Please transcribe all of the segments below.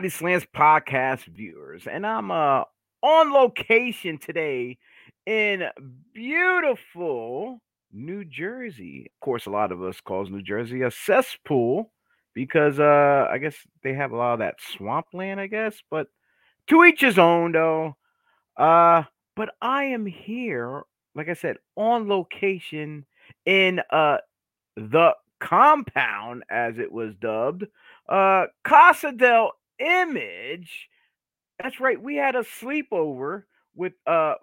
Body Slams podcast viewers, and I'm uh on location today in beautiful New Jersey. Of course, a lot of us calls New Jersey a cesspool because uh I guess they have a lot of that swampland, I guess, but to each his own though. Uh but I am here, like I said, on location in uh the compound as it was dubbed uh casa del image that's right we had a sleepover with uh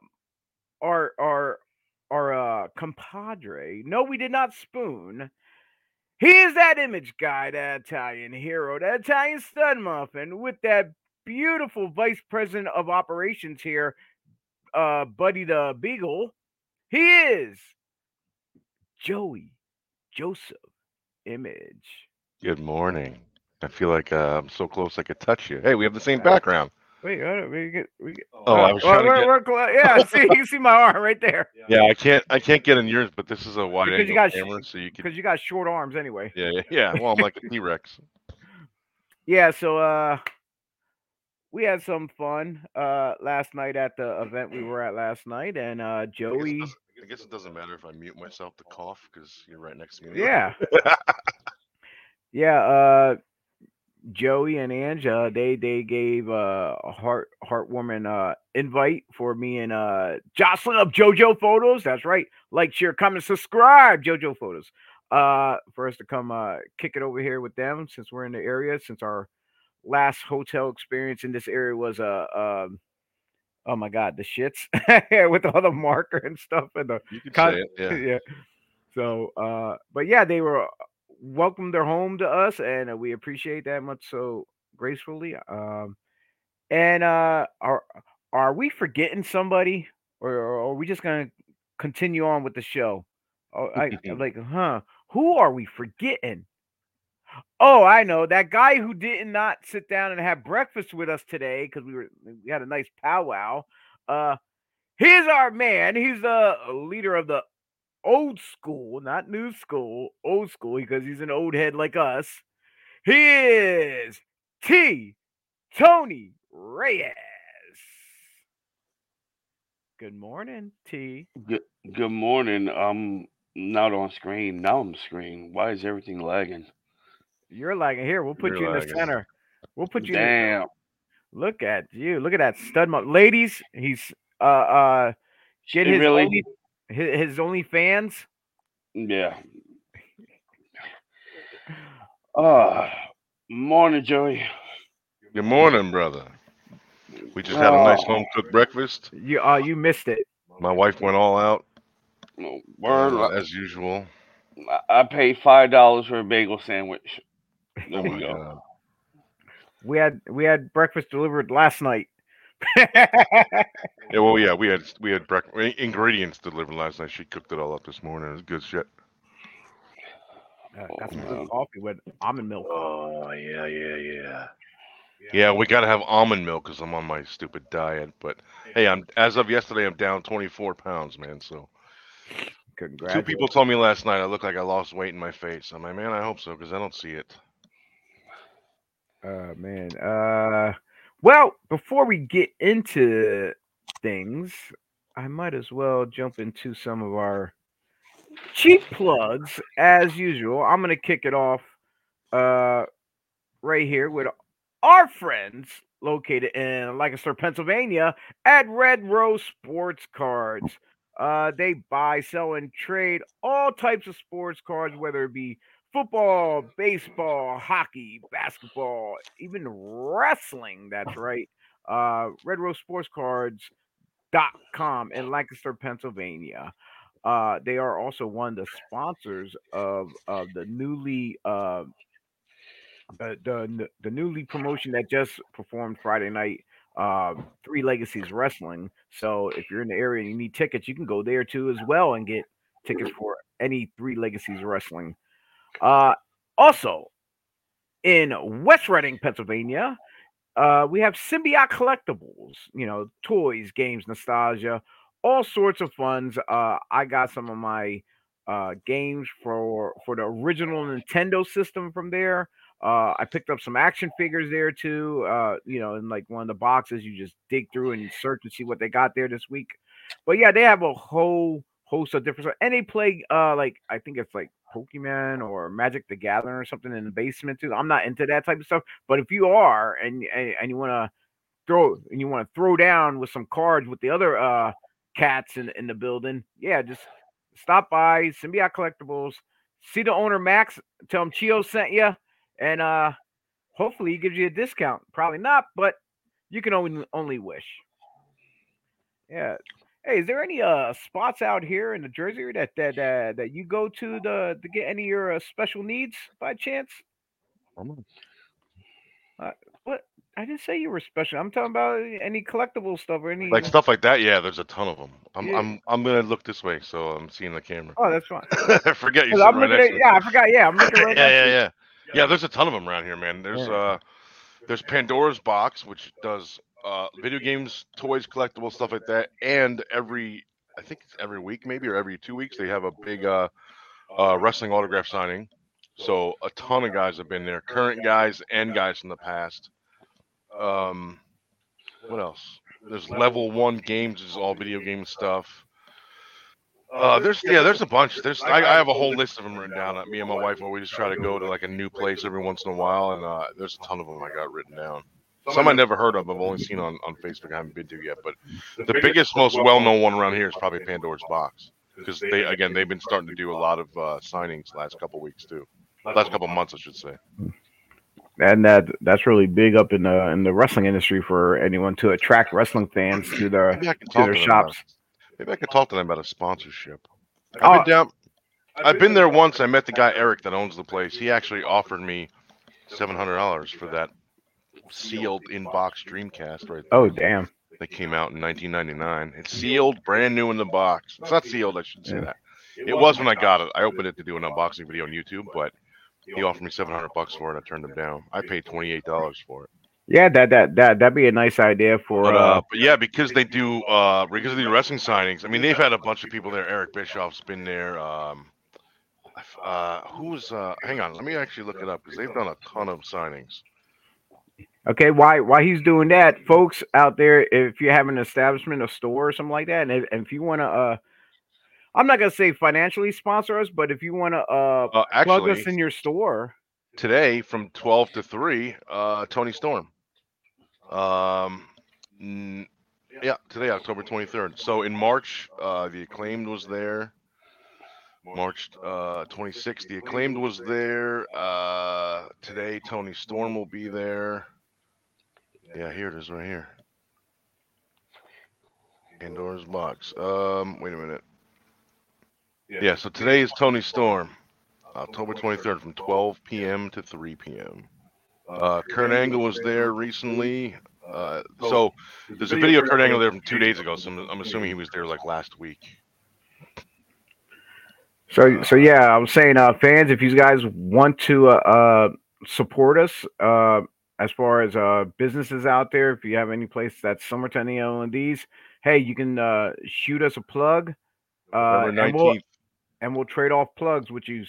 our our our uh compadre no we did not spoon. He is that image guy that italian hero that italian stud muffin with that beautiful vice president of operations here uh buddy the beagle. He is joey joseph image. Good morning. I feel like uh, I'm so close I could touch you. Hey, we have the same background. Wait, uh, we get, we get, Oh, I was well, trying to we're, get- we're clo- yeah, see, you can see my arm right there Yeah, I can't I can't get in yours, but this is a wide Because angle you got camera, so you can. because you got short arms anyway. Yeah, yeah, yeah. Well, I'm like a T-Rex. Yeah, so uh, we had some fun uh last night at the event we were at last night, and uh, I guess, it Joey, doesn't, I guess it doesn't matter if I mute myself to cough because you're right next to me. yeah, yeah, uh, Joey and uh, they they gave uh, a heart heartwarming uh invite for me and uh Jocelyn of JoJo Photos. That's right. Like, share, comment, subscribe, JoJo Photos. Uh, for us to come uh kick it over here with them since we're in the area. Since our last hotel experience in this area was uh um oh my god the shits with all the marker and stuff and the You can Con- it. Yeah. yeah. So, uh, but yeah, they were welcomed their home to us, and uh, we appreciate that much so gracefully. Um, and uh, are are we forgetting somebody, or, or are we just gonna continue on with the show? Oh, I I'm like, huh? Who are we forgetting? Oh, I know that guy who did not sit down and have breakfast with us today because we were we had a nice powwow. Uh, he's our man. He's the leader of the old school, not new school, old school, because he's an old head like us. He is T. Tony Reyes. Good morning, T. Good, good morning. I'm not on screen. Now I'm screen. Why is everything lagging? You're lagging here. We'll put You're you in the center. We'll put you. In Damn. the, look at you. Look at that stud. Mo- Ladies, he's uh uh get his really- only his, his only fans. Yeah. Uh, morning, Joey. Good morning, brother. We just had a nice Oh. home cooked breakfast. You uh you missed it. My wife went all out Word. uh, as usual. I- I paid five dollars for a bagel sandwich. There Oh we go. God. We had we had breakfast delivered last night. Yeah, well, yeah, we had we had breakfast ingredients delivered last night. She cooked it all up this morning. It was good shit. Uh, got some Oh, good coffee with almond milk. Oh yeah, yeah, yeah. Yeah, we gotta have almond milk because I'm on my stupid diet. But hey, I'm as of yesterday, I'm down 24 pounds, man. So two people told me last night I look like I lost weight in my face. I'm like, man, I hope so because I don't see it. Uh man. Uh well, before we get into things, I might as well jump into some of our cheap plugs as usual. I'm gonna kick it off uh right here with our friends located in Lancaster, Pennsylvania at Red Rose Sports Cards. Uh they buy, sell, and trade all types of sports cards, whether it be football, baseball, hockey, basketball, even wrestling. That's right. Uh, Red Rose Sports Cards.com in Lancaster, Pennsylvania. Uh, they are also one of the sponsors of, of the newly uh, the, the the newly promotion that just performed Friday night. Uh, Three Legacies Wrestling. So if you're in the area and you need tickets, you can go there too as well and get tickets for any Three Legacies Wrestling. Uh, also, in West Reading, Pennsylvania, uh, we have Symbiote Collectibles. You know, toys, games, nostalgia, all sorts of funds. Uh, I got some of my uh, games for for the original Nintendo system from there. Uh, I picked up some action figures there too. Uh, you know, in like one of the boxes, you just dig through and search and see what they got there this week. But yeah, they have a whole host of different. And they play uh like I think it's like Pokemon or Magic the Gathering or something in the basement too. I'm not into that type of stuff, but if you are and and, and you want to throw and you want to throw down with some cards with the other uh cats in in the building, yeah, just stop by Symbiote Collectibles, see the owner Max, tell him Chio sent you, and uh hopefully he gives you a discount. Probably not, but you can only only wish. Yeah. Hey, is there any uh spots out here in the Jersey that that uh, that you go to the to get any of your uh, special needs by chance? Uh, what? I didn't say you were special. I'm talking about any collectible stuff or any. Like stuff like that, yeah. There's a ton of them. I'm Yeah. I'm I'm gonna look this way, so I'm seeing the camera. oh, that's fine. I forget you. I'm right at, yeah, I forgot. Yeah, I'm looking right yeah, next yeah, yeah. Yeah, there's a ton of them around here, man. There's Yeah. uh, there's Pandora's Box, which does uh, video games, toys, collectibles, stuff like that, and every I think it's every week, maybe or every two weeks, they have a big uh, uh, wrestling autograph signing. So a ton of guys have been there, current guys and guys from the past. Um, what else? There's level one games, is all video game stuff. Uh, there's yeah, there's a bunch. There's I, I have a whole list of them written down. Me and my wife always try to go to like a new place every once in a while, and uh, there's a ton of them I got written down. Some I never heard of. I've only seen on, on Facebook. I haven't been to yet, but the biggest, most well-known one around here is probably Pandora's Box because they again they've been starting to do a lot of uh, signings last couple weeks too. Last couple months, I should say. and that that's really big up in the in the wrestling industry for anyone to attract wrestling fans to their Maybe I can to their to them about- shops. Maybe I could talk to them about a sponsorship. Oh. I've been down. I've been there once. I met the guy Eric that owns the place. He actually offered me seven hundred dollars for that sealed in box Dreamcast right there. Oh damn! that came out in 1999. It's sealed, brand new in the box. It's not sealed, I should say Yeah. that. It was when I got it. I opened it to do an unboxing video on YouTube, but he offered me 700 bucks for it. I turned him down. I paid 28 dollars for it. Yeah, that that that that'd be a nice idea for. But, uh, uh, but yeah, because they do uh, because of the wrestling signings. I mean, they've had a bunch of people there. Eric Bischoff's been there. Um, uh, who's? Uh, hang on, let me actually look it up because they've done a ton of signings. Okay, why why he's doing that, folks out there? If you have an establishment, a store, or something like that, and if, and if you want to, uh, I'm not gonna say financially sponsor us, but if you want to uh, Uh, plug us in your store, today from 12 to 3 uh toni storm. Um n- yeah. today october 23rd so in march uh the acclaimed was there march uh 26th the acclaimed was there uh today toni storm will be there yeah here it is right here pandora's box um wait a minute yeah so today is toni storm October 23rd from 12 p.m. to 3 p.m. Uh, Kurt Angle was there recently. Uh, so there's a video of Kurt Angle there from two days ago. So I'm, I'm assuming he was there like last week. So so yeah, I was saying, uh, fans, if you guys want to uh, uh support us, uh, as far as uh businesses out there, if you have any place that's similar to any of these, hey, you can uh shoot us a plug, uh, November and we'll and we'll trade off plugs with you.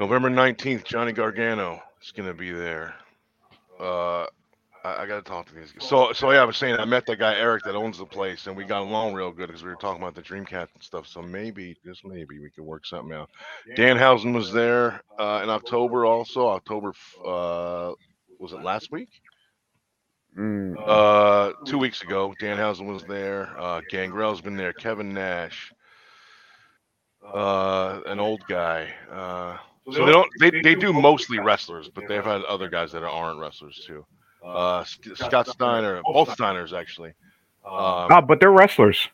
November 19th, Johnny Gargano is gonna be there. Uh, I, I gotta talk to these guys. So, so yeah, I was saying I met that guy Eric that owns the place, and we got along real good because we were talking about the Dreamcast and stuff. So maybe, just maybe, we could work something out. Dan Danhausen was there uh, in October, also October. Uh, was it last week? Mm. Uh, two weeks ago, Dan Danhausen was there. Uh, Gangrel's been there. Kevin Nash. Uh, an old guy. Uh, so they don't. They, they do mostly wrestlers, but they've had other guys that aren't wrestlers too. Uh, Sc- Scott Steiner, both Steiners actually. Um, Oh, but they're wrestlers.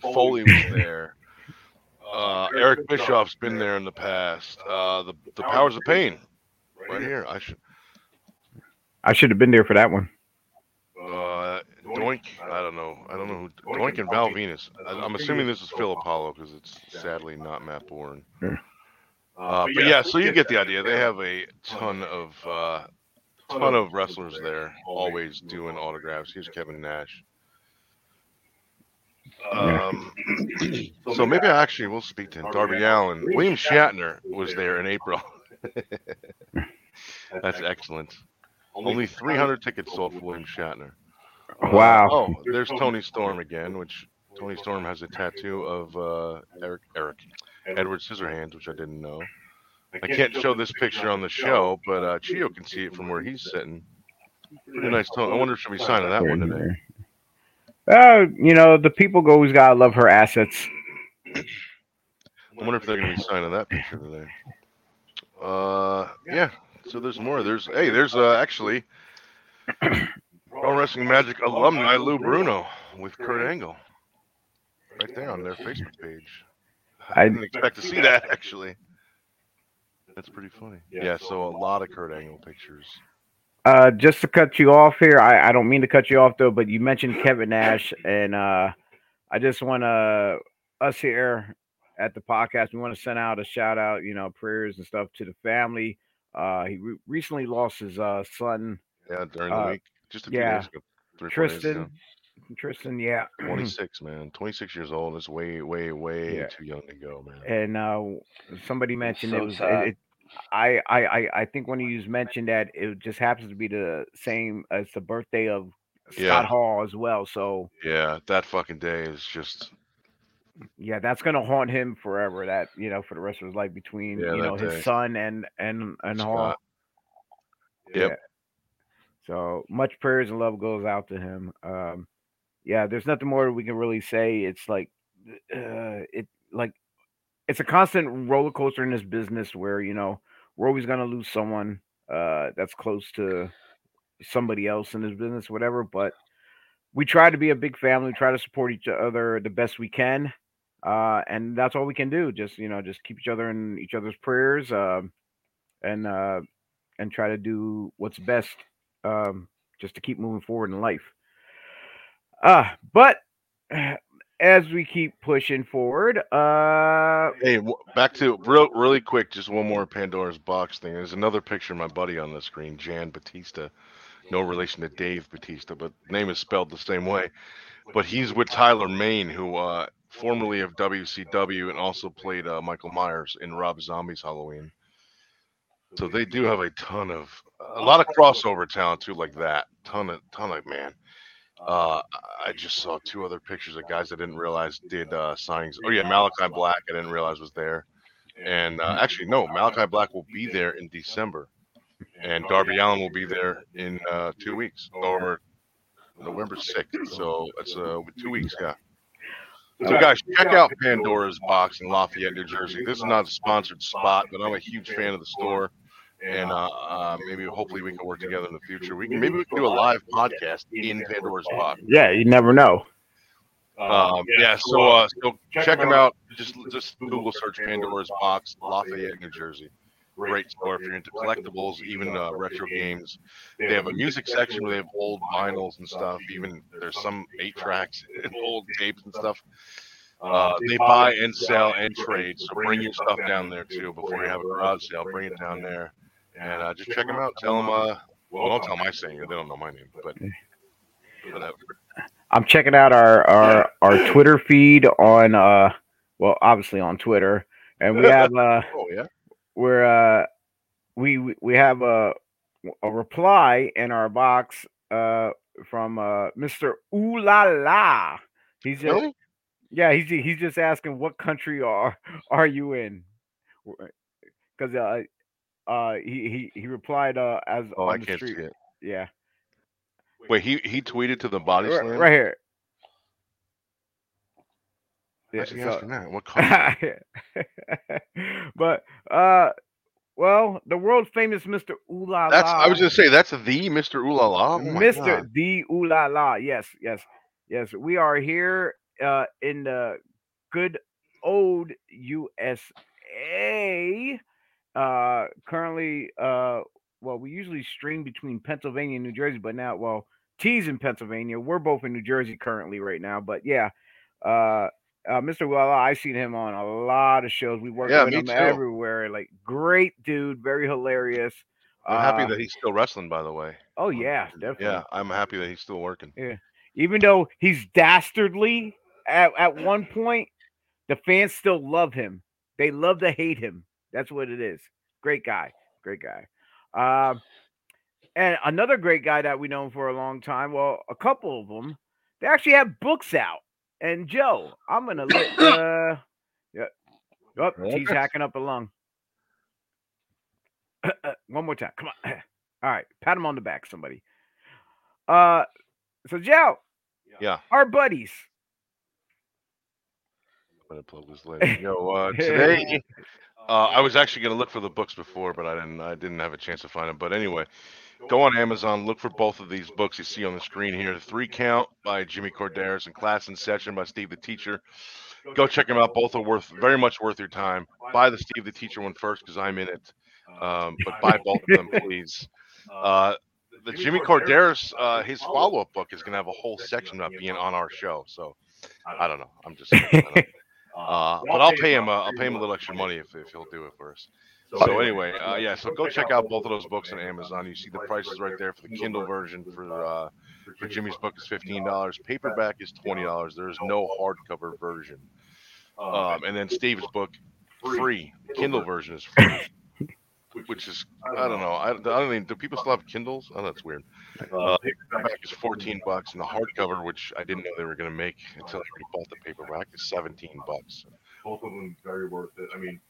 Foley was there. Uh, Eric Bischoff's been there in the past. Uh, the the Powers of Pain, right here. I should. I should have been there for that one. Uh, Doink. I don't know. I don't know who Doink and Val Venis. I, I'm assuming this is Phil Apollo because it's sadly not Matt Borne. Yeah. Uh, but yeah, so you get the idea. They have a ton of uh, ton of wrestlers there, always doing autographs. Here's Kevin Nash. Um, so maybe I actually will speak to him. Darby Allin, William Shatner was there in April. That's excellent. Only 300 tickets sold for William Shatner. Wow. Oh, there's Toni Storm again, which Toni Storm has a tattoo of uh, Eric Eric Edward Scissorhands, which I didn't know. I can't show this picture on the show, but uh, Chio can see it from where he's sitting. Pretty nice tone. I wonder if she'll be signing that one today. Uh, you know, the people always gotta love her assets. I wonder if they're gonna be signing that picture today. Uh, yeah. So there's more. There's hey, there's uh actually Pro Wrestling Magic alumni Lou Bruno with Kurt Angle, right there on their Facebook page. I I- didn't expect to see that actually. That's pretty funny. Yeah. So a lot of Kurt Angle pictures. Uh, just to cut you off here, I, I don't mean to cut you off though, but you mentioned Kevin Nash, and uh, I just want to us here at the podcast, we want to send out a shout out, you know, prayers and stuff to the family. Uh, he re- recently lost his uh son Yeah, during the Uh, week, just a few yeah. days ago. Three, or ago. Tristan. Tristan, yeah, 26, man. 26 years old is way, way, way Yeah. too young to go, man. and uh, somebody mentioned it was. It, it, I, I, I, think when you mentioned that it just happens to be the same as the birthday of Scott Yeah. Hall as well. So Yeah, that fucking day is just yeah, that's gonna haunt him forever. That you know, for the rest of his life, between Yeah, you know his day. son and and and Hall. Yep. Yeah. So much prayers and love goes out to him. Um, yeah, there's nothing more we can really say. It's like, uh, it like, it's a constant roller coaster in this business where you know we're always gonna lose someone uh, that's close to somebody else in this business, whatever. But we try to be a big family, we try to support each other the best we can, uh, and that's all we can do. Just you know, just keep each other in each other's prayers, um, and uh, and try to do what's best, um, just to keep moving forward in life. Uh, but as we keep pushing forward, uh, Hey, back to real, really quick. Just one more Pandora's box thing. There's another picture of my buddy on the screen, Jan Batista. No relation to Dave Batista, but name is spelled the same way. But he's with Tyler Mane, who uh, formerly of WCW and also played uh, Michael Myers in Rob Zombie's Halloween. So they do have a ton of a lot of crossover talent too, like that. Ton of ton of man. Uh, I just saw two other pictures of guys I didn't realize did uh, signings. Oh yeah, Malachi Black I didn't realize was there, and uh, actually no, Malachi Black will be there in December, and Darby Allin will be there in uh, two weeks or November sixth. So it's uh, two weeks, yeah. So guys, check out Pandora's Box in Lafayette, New Jersey. This is not a sponsored spot, but I'm a huge fan of the store. And uh, uh, maybe, hopefully, we can work together in the future. We can maybe we can do a live podcast in Pandora's Box. yeah, you never know. Um, yeah, so uh, so check them out. Just just Google search Pandora's Box, Lafayette, New Jersey. Great store if you're into collectibles, even uh, retro games. They have a music section where they have old vinyls and stuff. Even there's some eight tracks and old tapes and stuff. Uh, they buy and sell and trade. So bring your stuff down there too before you have a garage sale. Bring it down there and uh, just check them out. Tell them, uh, well, don't tell them I it. They don't know my name, but whatever. I'm checking out our our our Twitter feed on uh, well, obviously on Twitter, and we have uh. Oh yeah. where uh we we- we have a a reply in our box uh from uh Mr. Ooh La La. He's just Really? yeah, he's he's just asking what country are are you in? Because uh uh he, he he replied uh as Oh, on I the can't see street. it. Yeah. Wait, he he tweeted to the body Right, slam. right here. Yeah, so- that? What but uh well, the world famous Mr. Ooh La La. That's I was gonna say that's the Mr. Ooh La La. Oh Mr. God. The Ooh La La. Yes, yes, yes. We are here uh, in the good old USA. Uh, currently, uh, well, we usually stream between Pennsylvania and New Jersey, but now, well, T's in Pennsylvania. We're both in New Jersey currently right now, but yeah. Uh, uh, Mr. Wella, I've seen him on a lot of shows. We work Yeah, with him too. everywhere. Like, great dude, very hilarious. I'm Uh, happy that he's still wrestling. By the way. Oh yeah, definitely. Yeah, I'm happy that he's still working. Yeah, even though he's dastardly at, at one point, the fans still love him. They love to hate him. That's what it is. Great guy. Great guy. Uh, and another great guy that we know for a long time. Well, a couple of them. They actually have books out. And Joe, I'm gonna let. Uh, yeah. Oh, he's hacking up a lung. One more time. Come on. All right. Pat him on the back, somebody. Uh so Joe. Yeah. Our buddies. I'm gonna plug this later. Yo, uh, today uh, I was actually gonna look for the books before, but I didn't. I didn't have a chance to find them. But anyway, go on Amazon, look for both of these books you see on the screen here. Three Count by Jimmy Korderas and Class in Session by Steve the Teacher. Go check them out. Both are worth very much worth your time. Buy the Steve the Teacher one first because I'm in it. Um, but buy both of them, please. Uh, the Jimmy Korderas, uh, his follow-up book is going to have a whole section about being on our show. So I don't know. I'm just. Uh, but I'll pay him. Uh, I'll pay him a little extra money if, if he'll do it for us. So anyway, uh, yeah. So go check out both of those books on Amazon. You see the prices right there for the Kindle version for uh, for Jimmy's book is fifteen dollars. Paperback is twenty dollars. There is no hardcover version. Um, and then Steve's book free. Kindle version is free which is I don't know. I, I don't mean do people still have Kindles? Oh, that's weird. Uh, paperback is fourteen bucks, and the hardcover, which I didn't know they were going to make until I already bought the paperback, is seventeen bucks. Both of them very worth it. I mean,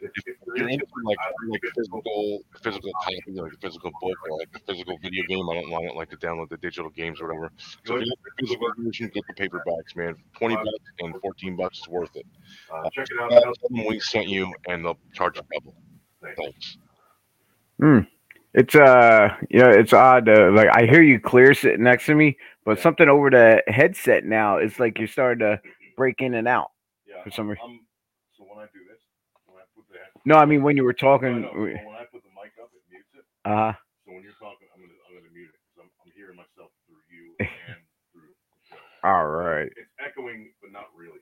if, if you're into like like physical physical copy, like a physical book or like a physical video game, I don't, I don't like to download the digital games or whatever. So if you like the physical version, get the paperbacks, man. Twenty bucks and fourteen bucks is worth it. uh, check it out. Tell them we sent you, and they'll charge you double. Thanks. It's uh you know, it's odd uh, like I hear you clear sitting next to me, but something over the headset now it's like you're starting to break in and out. Yeah. For some reason. I'm, so when I do this, when I put the No, I mean when you were talking know, but when I put the mic up, it mutes it. uh So when you're talking, I'm gonna I'm gonna mute it because I'm, I'm hearing myself through you and through all right. It's echoing, but not really.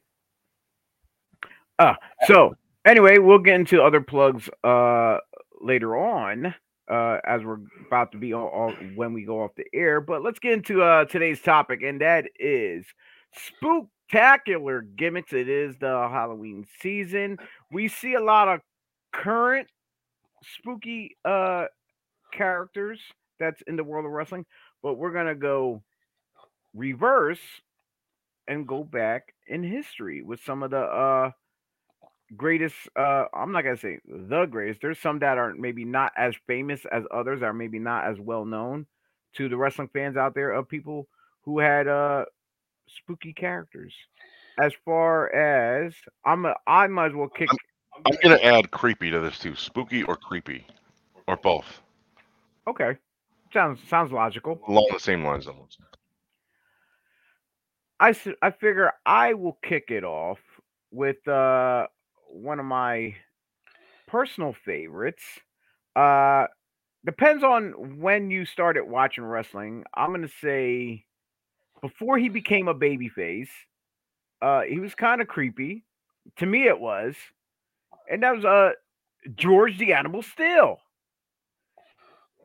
So anyway, we'll get into other plugs uh later on uh as we're about to be all, all when we go off the air. But let's get into uh today's topic, and that is spooktacular gimmicks. It is the Halloween season. We see a lot of current spooky uh characters that's in the world of wrestling, but we're gonna go reverse and go back in history with some of the uh greatest uh i'm not gonna say the greatest there's some that are maybe not as famous as others are maybe not as well known to the wrestling fans out there of people who had uh spooky characters as far as i'm a, i might as well kick I'm gonna add creepy to this too. Spooky or creepy, or both. okay sounds sounds logical Along the same lines, almost. I figure i will kick it off with uh one of my personal favorites uh depends on when you started watching wrestling i'm gonna say before he became a babyface uh he was kind of creepy to me it was and that was uh george the animal steele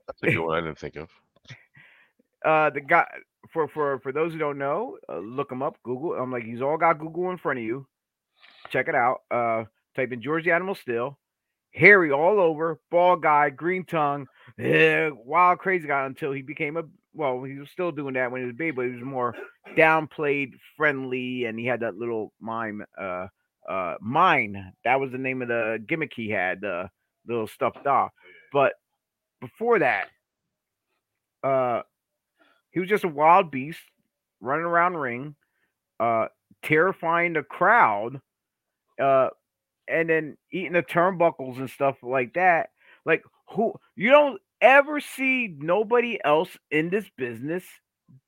That's a good one I didn't think of. uh the guy for for for those who don't know uh, look him up google i'm like he's all got google in front of you check it out uh type in george the animal steele hairy all over bald guy green tongue eh, wild crazy guy until he became a well he was still doing that when he was a baby but he was more downplayed friendly and he had that little mime uh uh mine. That was the name of the gimmick he had the little stuffed doll. But before that uh he was just a wild beast running around ring, uh, terrifying the crowd, uh, and then eating the turnbuckles and stuff like that. Like who you don't ever see nobody else in this business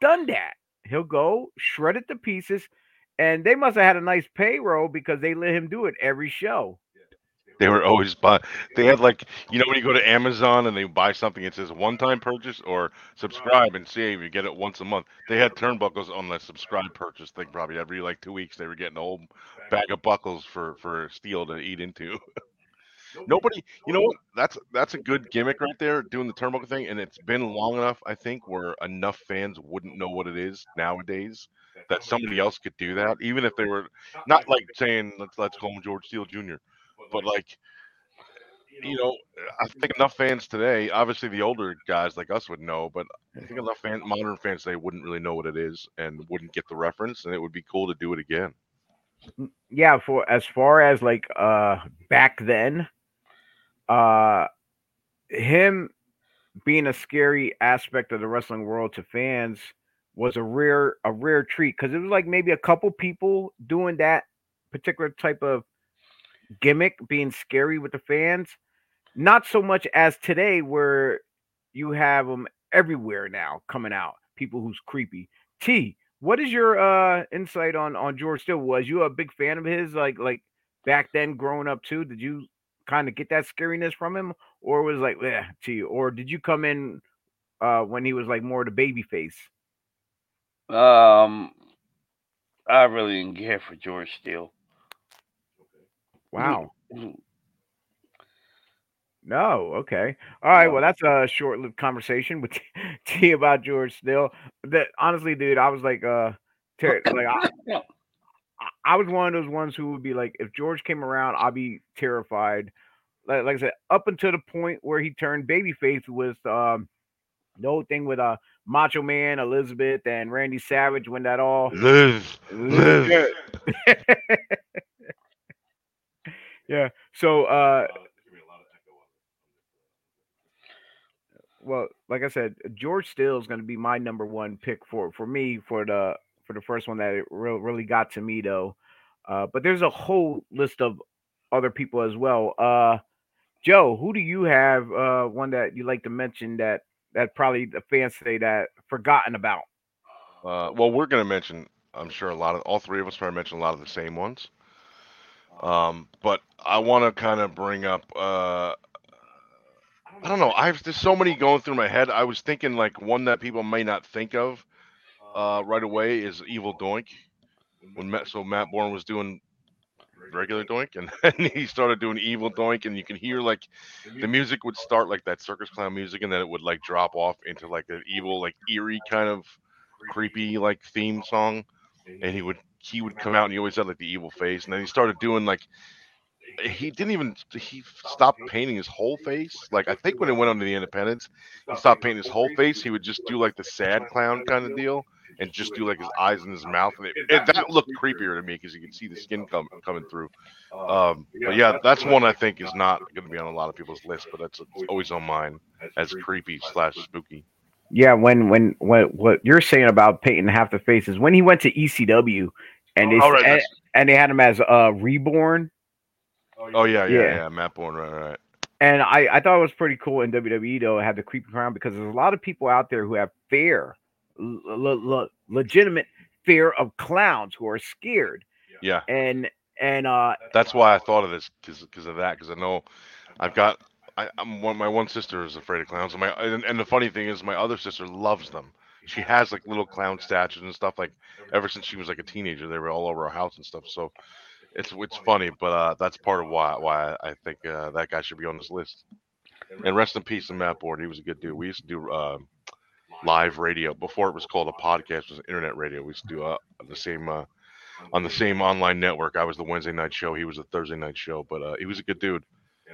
done that. He'll go shred it to pieces, and they must have had a nice payroll because they let him do it every show. They were always buy. They had like you know when you go to Amazon and they buy something, it says one time purchase or subscribe and save. You get it once a month. They had turnbuckles on the subscribe purchase thing. Probably every like two weeks they were getting a whole bag of buckles for for steel to eat into. Nobody, you know what? That's that's a good gimmick right there, doing the turnbuckle thing, and it's been long enough, I think, where enough fans wouldn't know what it is nowadays that somebody else could do that, even if they were not like saying let's let's call him George Steele Jr., but like you know, I think enough fans today, obviously the older guys like us would know, but I think enough fan, modern fans today wouldn't really know what it is and wouldn't get the reference, and it would be cool to do it again. yeah for as far as like uh back then uh him being a scary aspect of the wrestling world to fans was a rare a rare treat because it was like maybe a couple people doing that particular type of gimmick being scary with the fans not so much as today where you have them everywhere now coming out people who's creepy. T what is your uh insight on on george steele was you a big fan of his like like back then growing up too? Did you kind of get that scariness from him or was like yeah you or did you come in uh when he was like more of the baby face? Um, I really didn't care for George Steele. Wow. Mm, no okay. All right well that's a short-lived conversation with t about george steele that honestly dude i was like uh ter- like I, I- I was one of those ones who would be like, if George came around, I'd be terrified. Like, like I said, up until the point where he turned babyface with um the whole thing with uh Macho Man, Elizabeth, and Randy Savage when that all Live, live. yeah. So uh Uh, there's gonna be a lot of echo on well, like I said, George Steele is going to be my number one pick for for me for the for the first one that it re- really got to me though. Uh, but there's a whole list of other people as well. Uh, Joe, who do you have? Uh, one that you like to mention that that probably the fans say that forgotten about. Uh, well, we're going to mention, I'm sure a lot of all three of us are going to mention a lot of the same ones. Um, but I want to kind of bring up. Uh, I don't know. I've there's so many going through my head. I was thinking like one that people may not think of uh, right away is Evil Doink. When Matt, so Matt Borne was doing regular Doink, and then he started doing Evil Doink, and you can hear like the music would start like that circus clown music, and then it would like drop off into like an evil, like eerie kind of creepy like theme song, and he would he would come out and he always had like the evil face, and then he started doing like he didn't even he stopped painting his whole face. Like I think when it went on to the Independence, he stopped painting his whole face. He would just do like the sad clown kind of deal, and just do like his eyes and his mouth, and it, that looked creepier to me because you could see the skin come, coming through. Um, but yeah, that's one I think is not going to be on a lot of people's list, but that's it's always on mine as creepy slash spooky. Yeah, when when when what you're saying about painting half the faces when he went to ECW, and they right, and, and they had him as uh reborn. Oh yeah, yeah, Yeah. yeah. Matt Borne, right, right. And I, I thought it was pretty cool in WWE though, have the creepy clown because there's a lot of people out there who have fear, le- le- legitimate fear of clowns who are scared. Yeah, And and uh that's why I thought of this because of that. Because I know I've got I, I'm one. My one sister is afraid of clowns, and my and, and the funny thing is, my other sister loves them. She has like little clown statues and stuff. Like ever since she was like a teenager, they were all over our house and stuff. So it's it's funny, but uh, that's part of why why I think uh, that guy should be on this list. And rest in peace to Matt Borne. He was a good dude. We used to do uh, live radio before it was called a podcast. It was internet radio. We used to do uh, the same uh, on the same online network. I was the Wednesday night show. He was the Thursday night show. But uh, he was a good dude.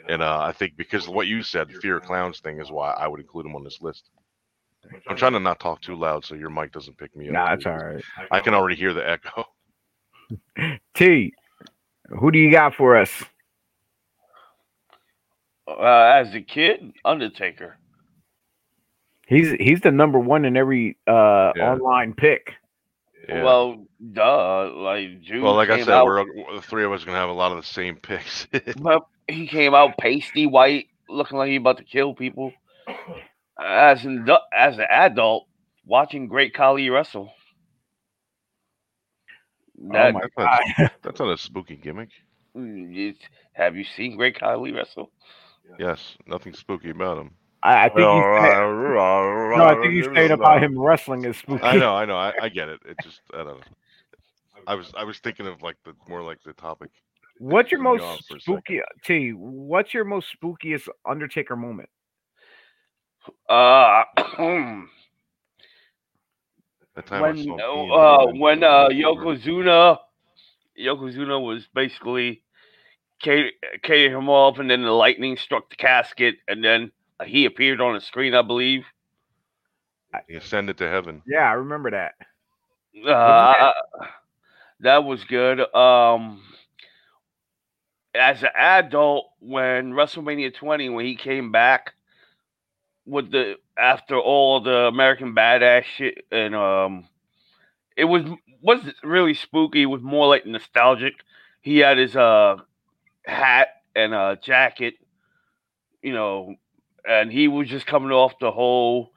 And uh, I think because of what you said, the fear of clowns thing is why I would include him on this list. I'm trying to not talk too loud so your mic doesn't pick me up. nah, it's all right. I can already hear the echo. T, who do you got for us? Uh, as a kid, Undertaker. He's he's the number one in every uh Yeah. online pick. Yeah. Well, duh. Like June well, like I said, out, we're the three of us are gonna have a lot of the same picks. but he came out pasty white, looking like he about to kill people. As an as an adult, watching Great Khali wrestle. That, oh my that's, god. not, that's not a spooky gimmick. mm, have you seen Great Khali wrestle? Yes, nothing spooky about him. I, I think he's saying, no, I think he's saying about him wrestling is spooky. I know, I know, I, I get it. It just, I don't know. I was, I was thinking of like the more like the topic. What's your most off for a second. spooky T? What's your most spookiest Undertaker moment? Uh, That time I when saw him uh, peeing uh, in the when uh, of the river. Yokozuna Yokozuna was basically carried, carried him off, and then the lightning struck the casket, and then he appeared on the screen, I believe. He ascended to heaven. Yeah, I remember that. Uh, that was good. Um, as an adult, when WrestleMania 20, when he came back with the after all the American Badass shit, and um, it was was really spooky. It was more like nostalgic. He had his uh hat and a jacket, you know, and he was just coming off the whole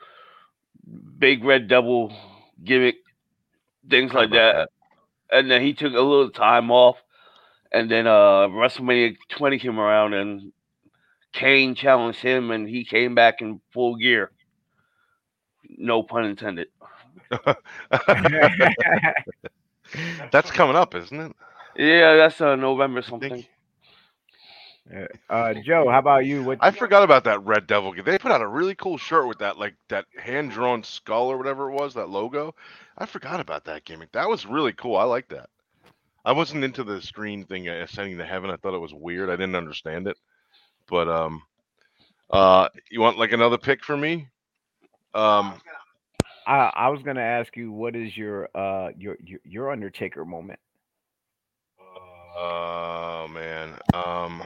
big red double gimmick, things like that. And then he took a little time off, and then uh WrestleMania 20 came around, and Kane challenged him, and he came back in full gear. No pun intended. That's coming up, isn't it? Yeah, that's uh, November something. uh, Joe, how about you? What I forgot about that Red Devil. Game. They put out a really cool shirt with that, like that hand drawn skull or whatever it was, that logo. I forgot about that gimmick. That was really cool. I like that. I wasn't into the screen thing, uh, ascending to heaven. I thought it was weird. I didn't understand it. But um, uh, you want like another pick for me? Um, I, I was gonna ask you, what is your uh your your, your Undertaker moment? Oh man. Um.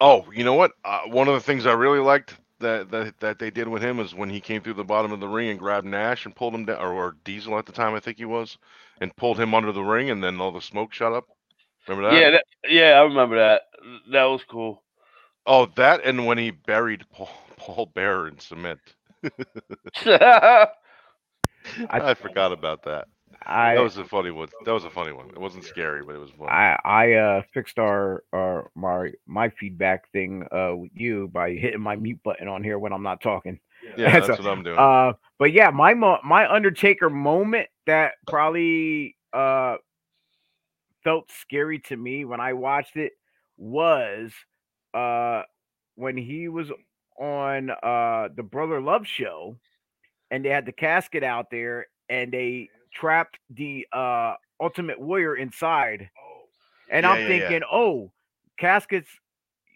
Oh, you know what? Uh, one of the things I really liked that, that that they did with him is when he came through the bottom of the ring and grabbed Nash and pulled him down, or, or Diesel at the time, I think he was, and pulled him under the ring, and then all the smoke shot up. Remember that? Yeah, that, yeah, I remember that. That was cool. Oh, that and when he buried Paul Paul Bearer in cement. yeah, I, forgot about that. I That was a funny one. That was a funny one. It wasn't scary, but it was funny. I I uh fixed our our my my feedback thing uh with you by hitting my mute button on here when I'm not talking. yeah, so, that's what I'm doing. Uh, but yeah, my mo- my Undertaker moment that probably uh felt scary to me when I watched it was uh when he was on uh the Brother Love show and they had the casket out there and they trapped the uh Ultimate Warrior inside. And Yeah, I'm yeah, yeah. thinking, oh, caskets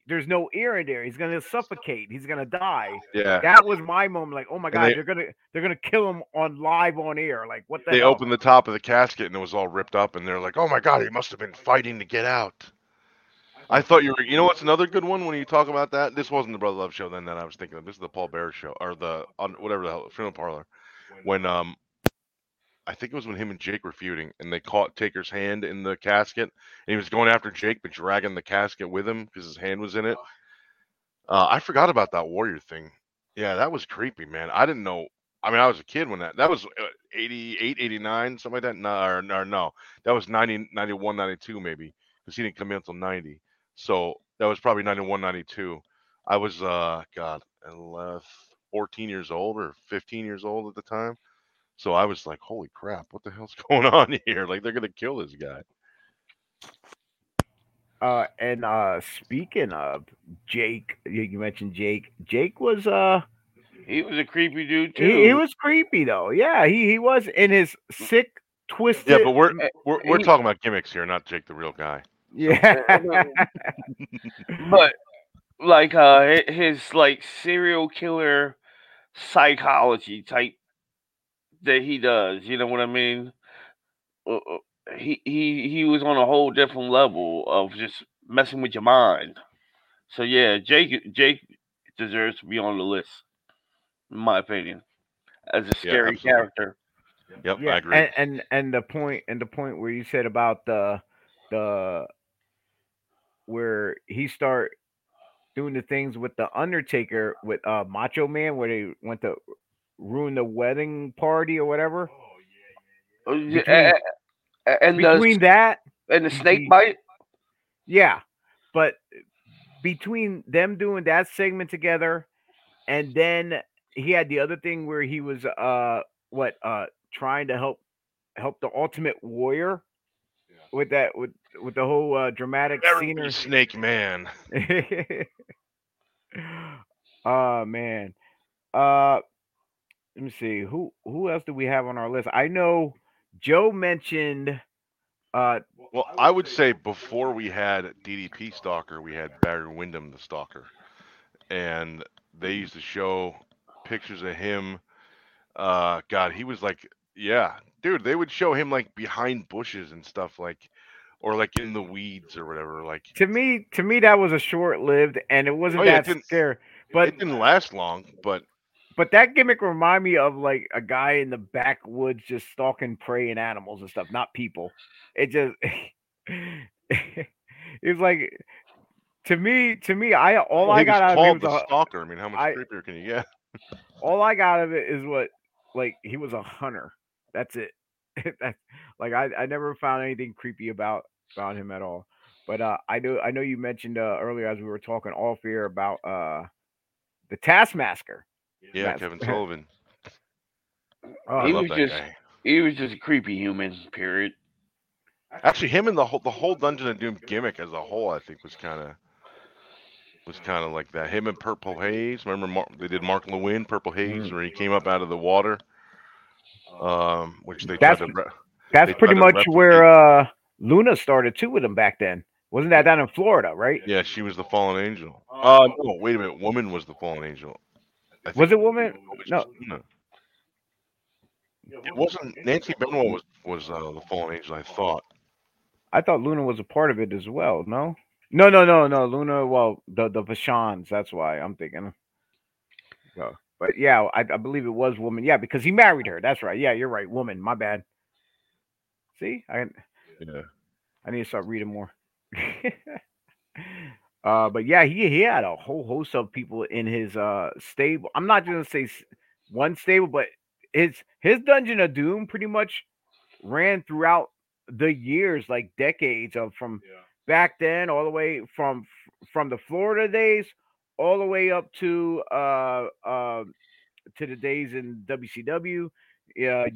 there's no air in there. He's gonna suffocate. He's gonna die yeah. that was my moment. Like, oh my god, they, are gonna they're gonna kill him on live on air. Like, what the They hell? opened the top of the casket and it was all ripped up, and they're like, "Oh my god, he must have been fighting to get out." I thought you were. You know what's another good one when you talk about that? This wasn't the Brother Love show then. That I was thinking of. This is the Paul Bearer show or the on whatever the hell funeral parlor. When um, I think it was when him and Jake were feuding, and they caught Taker's hand in the casket, and he was going after Jake, but dragging the casket with him because his hand was in it. Uh, I forgot about that Warrior thing. Yeah, that was creepy, man. I didn't know. I mean, I was a kid when that that was uh, 88, 89, something like that. No, or, or no, that was 90, 91, 92 maybe, because he didn't come in until 90. So that was probably 91, 92. I was, uh, God, 11, 14 years old or 15 years old at the time. So I was like, holy crap, what the hell's going on here? Like, they're going to kill this guy. Uh, and uh, speaking of Jake, you, you mentioned Jake. Jake was uh, he was a creepy dude too. he, he was creepy though. Yeah, he he was in his sick, twisted. Yeah, but we're, Eh, we're, we're he- talking about gimmicks here, not Jake the real guy. yeah. but like uh his like serial killer psychology type that he does you know what i mean Uh, uh, he he he was on a whole different level of just messing with your mind so yeah jake jake deserves to be on the list in my opinion as a scary absolutely. character Yep, yeah, I agree. And, and and the point and the point where you said about the the where he start doing the things with the Undertaker with uh Macho Man where they went to ruin the wedding party or whatever. Uh, yeah, Between- a- a- and Between the that, and the snake between- bite yeah, but between them doing that segment together, and then he had the other thing where he was uh what uh trying to help help the Ultimate Warrior with that with with the whole uh, dramatic Bury me, scenery. Snake Man. oh man. Uh let me see. Who who else do we have on our list? I know Joe mentioned Uh, Well, I would say before we had DDP Stalker, we had Barry Windham the Stalker, and they used to show pictures of him. Uh, God, he was like, yeah, dude. They would show him like behind bushes and stuff, like, or like in the weeds or whatever. Like, to me, to me, that was a short-lived, and it wasn't Oh, yeah, it that didn't- scary. But it didn't last long, but but that gimmick remind me of like a guy in the backwoods just stalking prey and animals and stuff, not people. It just it's like to me, to me, I all I got out of it was the a, Stalker. I mean, how much I- creepier can you get? all I got of it is what like he was a hunter. That's it. That's like I, I never found anything creepy about about him at all. But uh I know I know you mentioned uh, earlier as we were talking off air about uh the Taskmaster. Yeah, That's- Kevin Sullivan. Oh, I He love was that just- guy. He was just a creepy human. Period. Actually, him and the whole the whole Dungeon of Doom gimmick as a whole, I think, was kind of was kind of like that. Him and Purple Haze. Remember, Mark, they did Mark Lewin, Purple Haze, Mm. where he came up out of the water, um, which they That's- tried to. Re- That's they pretty try to much where uh Luna started too with him back then. Wasn't that down in Florida, right? yeah, she was the fallen angel. Uh, no, wait a minute. Woman was the fallen angel. I Was it woman? was No. Luna. It wasn't. Nancy Benoit was was uh, the fallen angel. I thought. I thought Luna was a part of it as well. No, no, no, no, no. Luna, well, the the Vachons. That's why I'm thinking. So, but yeah, I, I believe it was woman. Yeah, because he married her. That's right. Yeah, you're right. Woman. My bad. See, I Yeah. I need to start reading more. uh, but yeah, he he had a whole host of people in his uh stable. I'm not gonna say one stable, but his his Dungeon of Doom pretty much ran throughout the years, like decades of from Yeah. back then all the way from from the Florida days all the way up to uh uh to the days in WCW. Yeah,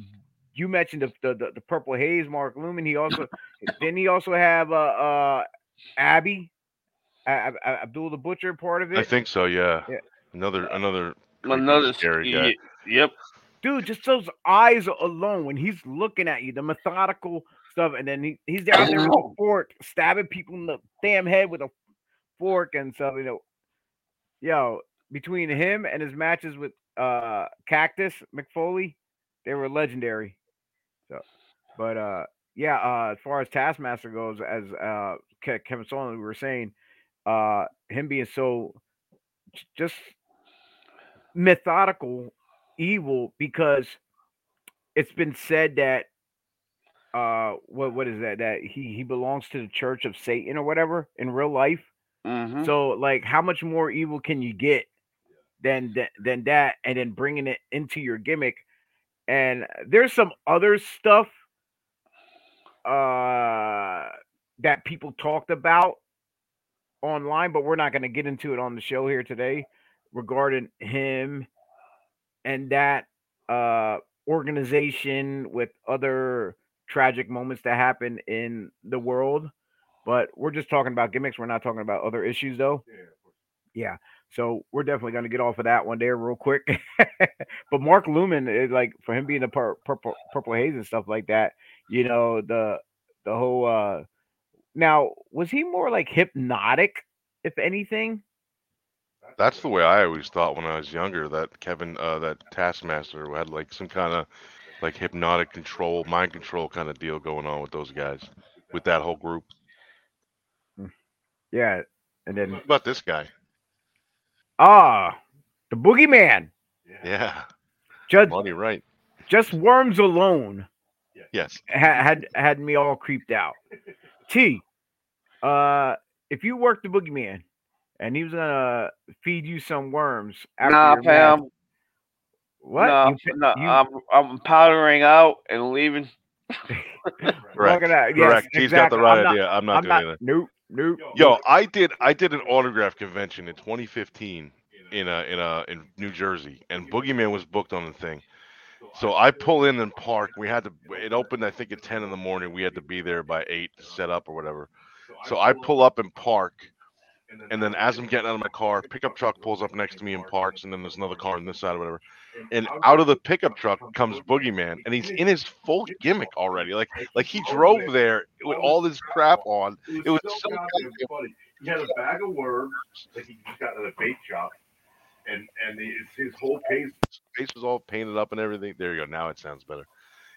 you mentioned the the, the, Purple Haze, Mark Lewin. He also didn't he also have uh uh Abby, Ab- Ab- Abdul the Butcher part of it. I think so. Yeah. Yeah. Another another Another scary y- guy. Yep. dude, just those eyes alone when he's looking at you, the methodical stuff, and then he, he's down there with a fork, stabbing people in the damn head with a fork and stuff. You know, yo, between him and his matches with uh Cactus McFoley, they were legendary. So, but uh, yeah, uh, as far as Taskmaster goes, as uh Kevin Sullivan we were saying, uh, him being so just methodical evil because it's been said that uh what what is that that he he belongs to the church of satan or whatever in real life? Hmm so like how much more evil can you get than than, than that and then bringing it into your gimmick? And there's some other stuff uh that people talked about online but we're not going to get into it on the show here today regarding him and that uh organization with other tragic moments that happen in the world. But we're just talking about gimmicks. We're not talking about other issues though. Yeah, yeah. So we're definitely going to get off of that one there real quick. But mark lewin is like for him being a pur- purple purple haze and stuff like that you know the the whole uh now was he more like hypnotic if anything That's the way I always thought when I was younger. That Kevin, uh, that Taskmaster had like some kind of like hypnotic control, mind control kind of deal going on with those guys, with that whole group. yeah and then What about this guy? ah the boogeyman Yeah, just Monty Right. just worms alone Yes. had had me all creeped out. T, uh, if you worked the boogeyman and he was gonna feed you some worms after Nah, your match, what? Nah, You nah, you- I'm I'm powdering out and leaving. Correct. Look at that. Yes, Correct. He's got the right I'm not- idea. I'm not I'm doing not. it. Nope. Nope. Yo, I did. I did an autograph convention in 2015 in a in a in New Jersey, and Boogeyman was booked on the thing. So I pull in and park. We had to. It opened, I think, at 10 in the morning. We had to be there by eight to set up or whatever. So I pull up and park, and then as I'm getting out of my car, pickup truck pulls up next to me and parks, and then there's another car on this side or whatever. and out of the pickup truck comes Boogeyman, and he's in his full gimmick already. Like like he drove there with all this crap on. It was so funny. He had a bag of worms that he just got at a bait shop, and and his, his whole face. Face was all painted up and everything. There you go. Now it sounds better.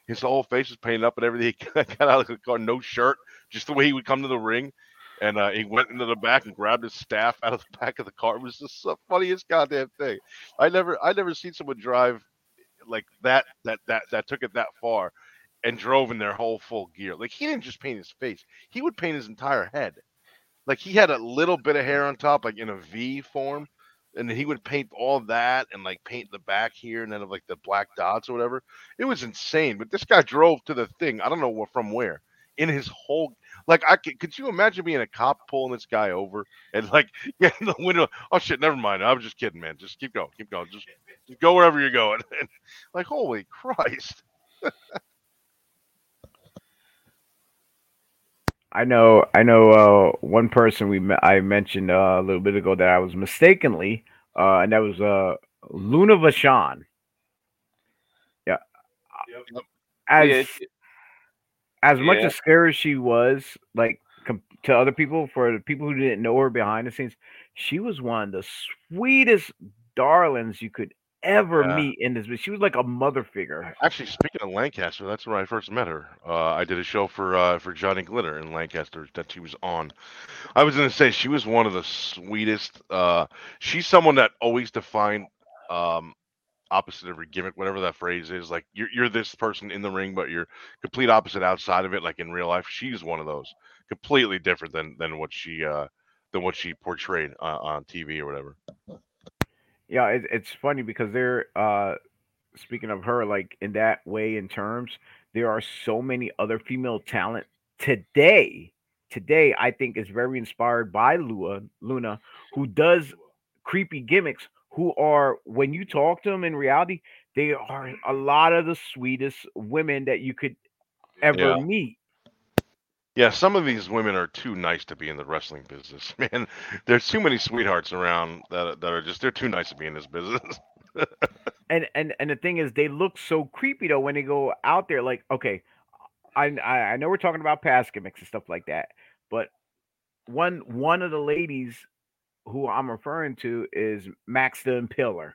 His whole face was painted up and everything. He got out of the car, no shirt, just the way he would come to the ring. And uh, he went into the back and grabbed his staff out of the back of the car. It was just the funniest goddamn thing. I never, I never seen someone drive like that, that, that, that took it that far, and drove in their whole full gear. Like he didn't just paint his face; he would paint his entire head. Like he had a little bit of hair on top, like in a V form, and he would paint all that and like paint the back here and then of like the black dots or whatever. It was insane. But this guy drove to the thing. I don't know from where. In his whole like, I could, could you imagine being a cop pulling this guy over and like getting the window? Oh shit, never mind. I was just kidding, man. Just keep going, keep going. Just, just go wherever you're going. like, holy Christ. I know, I know. Uh, one person we I mentioned uh, a little bit ago that I was mistakenly, uh, and that was uh, Luna Vachon. Yeah, Yep. as Yeah, as much yeah. as scary as she was, like com- to other people, for the people who didn't know her behind the scenes, she was one of the sweetest darlings you could ever Yeah. meet in this. But She was like a mother figure. Actually, speaking of Lancaster, that's where I first met her. Uh, I did a show for uh, for Johnny Glitter in Lancaster that she was on. I was gonna say she was one of the sweetest. Uh, she's someone that always defined um, opposite of her gimmick, whatever that phrase is. Like you're you're this person in the ring, but you're complete opposite outside of it. Like in real life, she's one of those completely different than than what she uh, than what she portrayed uh, on TV or whatever. Yeah, it, it's funny because they're uh speaking of her, like in that way, in terms, there are so many other female talent today. Today, I think is very inspired by Lua Luna, who does creepy gimmicks. Who are when you talk to them in reality, they are a lot of the sweetest women that you could ever Yeah. meet. Yeah, some of these women are too nice to be in the wrestling business, man. There's too many sweethearts around that that are just they're too nice to be in this business. and and and the thing is they look so creepy though when they go out there like okay I, I know we're talking about past gimmicks and stuff like that but one one of the ladies who i'm referring to is max the impaler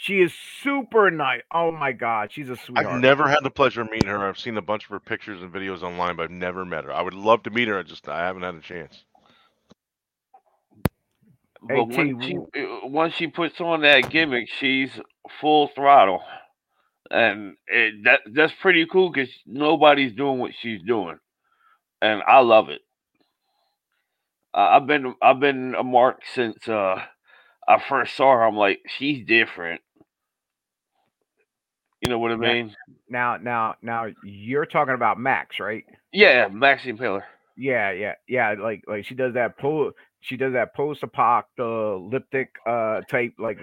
she is super nice oh my god she's a sweetheart I've never had the pleasure of meeting her. I've seen a bunch of her pictures and videos online, but I've never met her. I would love to meet her. I just I haven't had a chance. But T, when she, uh, once she puts on that gimmick, she's full throttle, and it, that that's pretty cool because nobody's doing what she's doing, and I love it. Uh, I've been I've been a mark since uh, I first saw her. I'm like, she's different. You know what I mean? now now now you're talking about max right Yeah, Max the Impaler. Yeah, yeah, yeah. Like like she does that po she does that post apocalyptic uh type like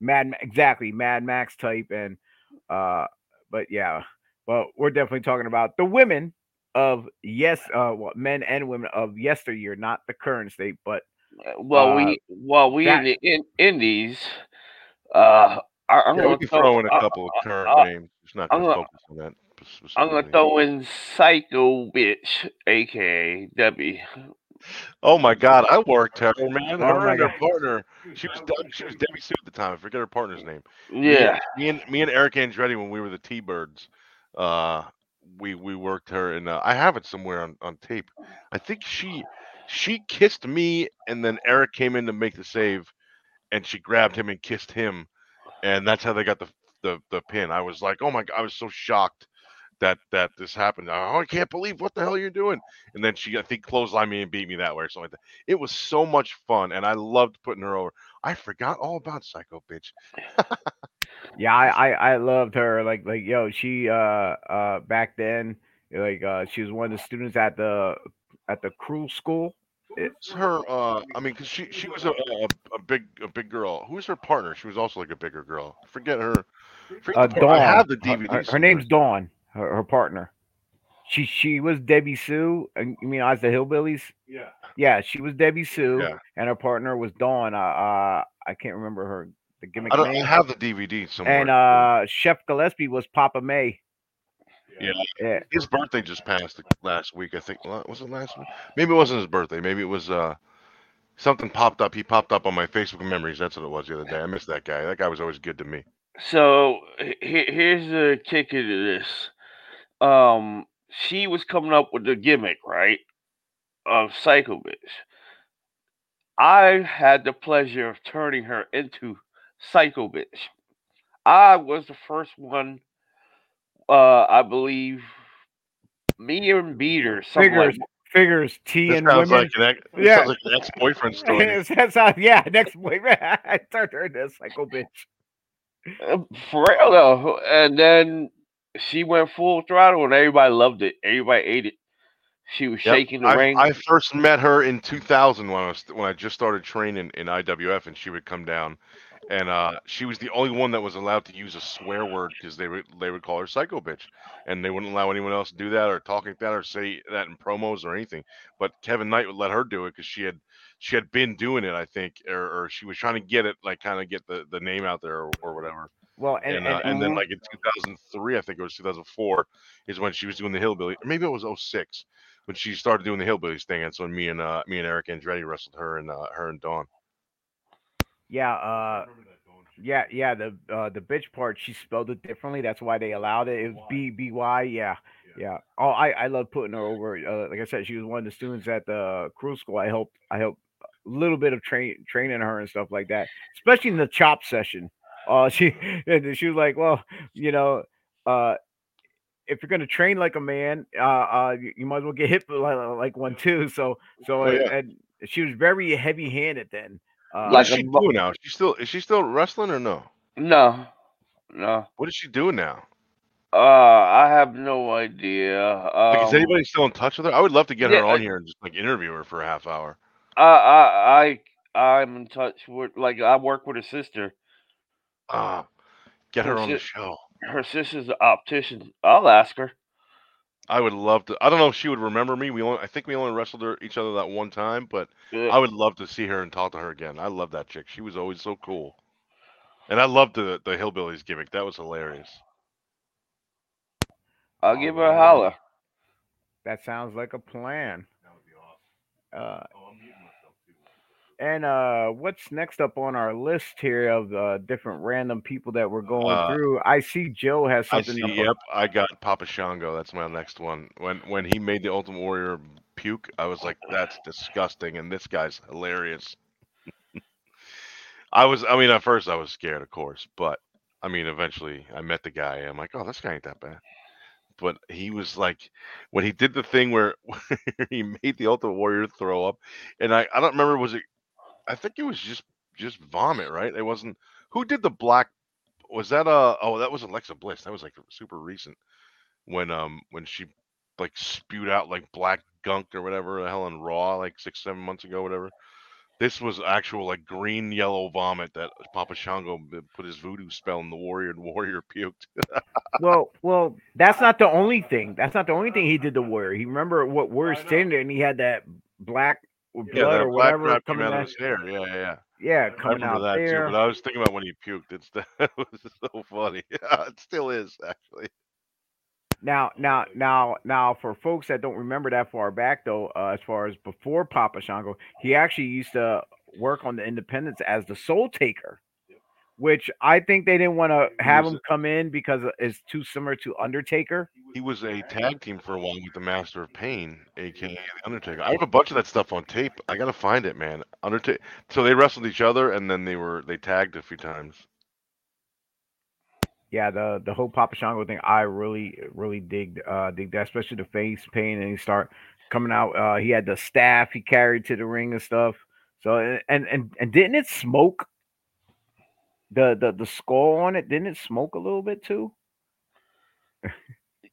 Mad exactly Mad Max type and uh but yeah. Well, we're definitely talking about the women of yes uh well, men and women of yesteryear, not the current state, but Well, Uh, we well we that- in the in, Indies. Uh, I, I'm Yeah, gonna throw in a couple of current uh, names. Just not I'm going to focus on that. I'm gonna throw in Psycho Bitch, aka Debbie. Oh my God, I worked her, man. Oh her my and her God. partner. She was she was Debbie Sue at the time. I forget her partner's name. Me Yeah, me and me and Eric Andretti when we were the T Birds, uh, we we worked her, and uh, I have it somewhere on on tape. I think she she kissed me, and then Eric came in to make the save, and she grabbed him and kissed him, and that's how they got the the the pin. I was like, oh my god, I was so shocked that that this happened. Oh, I can't believe what the hell you're doing. And then she I think clotheslined me and beat me that way or something like that. It was so much fun, and I loved putting her over. I forgot all about Psycho Bitch. yeah, I, I I loved her. Like like yo, she uh uh back then like uh she was one of the students at the at the crew school. Who's her? Uh, I mean, cause she she was a, a a big a big girl. Who's her partner? She was also like a bigger girl. Forget her. Forget Uh the part- I have the DVD. Her, her name's Dawn. Her, her partner. She she was Debbie Sue. uh, You mean as the hillbillies? Yeah. Yeah, she was Debbie Sue, Yeah. and her partner was Dawn. Uh, uh I can't remember her the gimmick I don't man. have the DVD somewhere. and uh, Chef Gillespie was Papa May. Yeah. Yeah, his birthday just passed last week. I think was it last week? Maybe it wasn't his birthday. Maybe it was uh something popped up. He popped up on my Facebook memories. That's what it was the other day. I missed that guy. That guy was always good to me. So he- he- here's the kicker to this. Um, she was coming up with the gimmick, right, of Psycho Bitch. I had the pleasure of turning her into Psycho Bitch. I was the first one. Uh, I believe me and Beater, something like figures, figures, tea This and sounds women. like an ex, yeah. Sounds like an ex-boyfriend story. That's how, yeah, next boyfriend. I turned her into a psycho bitch. Uh, For real though, and then she went full throttle, and everybody loved it. Everybody ate it. She was Yep. shaking the I, ring. I first met her in 2000 when I was when I just started training in IWF, and she would come down, and uh, she was the only one that was allowed to use a swear word because they would they would call her psycho bitch, and they wouldn't allow anyone else to do that or talk like that or say that in promos or anything. But Kevin Knight would let her do it because she had she had been doing it, I think, or, or she was trying to get it like kind of get the, the name out there or, or whatever. Well, and, And and, uh, and then Mhm. like in 2003, I think it was 2004, is when she was doing the hillbilly. Or maybe it was 06 when she started doing the hillbillies thing. And so when me and uh me and Eric Andretti wrestled her and uh her and Dawn. Yeah, uh, yeah, yeah. The uh, the bitch part, she spelled it differently. That's why they allowed it. It was B B Y. Yeah, yeah. Oh, I I love putting her over. Uh, like I said, she was one of the students at the crew school. I helped I helped a little bit of train training her and stuff like that, especially in the chop session. Uh, she and she was like, well, you know, uh. If you're gonna train like a man, uh, uh, you, you might as well get hit like, like one too. So, so, Oh, yeah. and she was very heavy-handed then. Uh, Like she mo- doing now? She still is she still wrestling or no? no, no. What is she doing now? Uh, I have no idea. Like, is Um, anybody still in touch with her? I would love to get yeah, her I- on here and just like interview her for a half hour. I, I, I, I'm in touch with. Like, I work with her sister. Ah, get Her her on the show. Her sister's an optician. I'll ask her. I would love to. I don't know if she would remember me. We only, I think we only wrestled her each other that one time, but Yeah. I would love to see her and talk to her again. I love that chick. She was always so cool. And I loved the the hillbillies gimmick. That was hilarious. I'll give her a holler. That sounds like a plan. That would be awesome. Uh, Oh, I'm muting myself too. And uh, what's next up on our list here of uh, different random people that we're going Uh, through? I see Joe has I something. see. Yep, I got Papa Shango. That's my next one. When when he made the Ultimate Warrior puke, I was like, that's disgusting. And this guy's hilarious. I was. I mean, at first I was scared, of course, but I mean, eventually I met the guy. I'm like, oh, this guy ain't that bad. But he was like, when he did the thing where he made the Ultimate Warrior throw up, and I I don't remember was it. I think it was just just vomit, right? It wasn't. Who did the black? Was that uh? Oh, that was Alexa Bliss. That was like super recent when um when she like spewed out like black gunk or whatever the hell in Raw like six seven months ago, whatever. This was actual like green yellow vomit that Papa Shango put his voodoo spell in the warrior and warrior puked. Well, well, that's not the only thing. That's not the only thing he did to Warrior. He remember what Warrior standing there, and he had that black blood yeah, that or black whatever coming out of his hair. Yeah, yeah, yeah. Yeah, coming out that there. too. But I was thinking about when he puked. It's that was so funny. Yeah, it still is actually. Now, now, now, now, for folks that don't remember that far back, though, uh, as far as before Papa Shango, he actually used to work on the Independence as the Soul Taker, which I think they didn't want to have was him come in because it's too similar to Undertaker. He was a tag team for a while with the Master of Pain, aka the Undertaker. I have a bunch of that stuff on tape. I gotta find it, man. Undertaker. So they wrestled each other, and then they were they tagged a few times. Yeah, the the whole Papa Shango thing, I really, really dig, uh, dig that, especially the face paint, and he start coming out. Uh, he had the staff he carried to the ring and stuff. So, and and and didn't it smoke? The the the skull on it didn't it smoke a little bit too?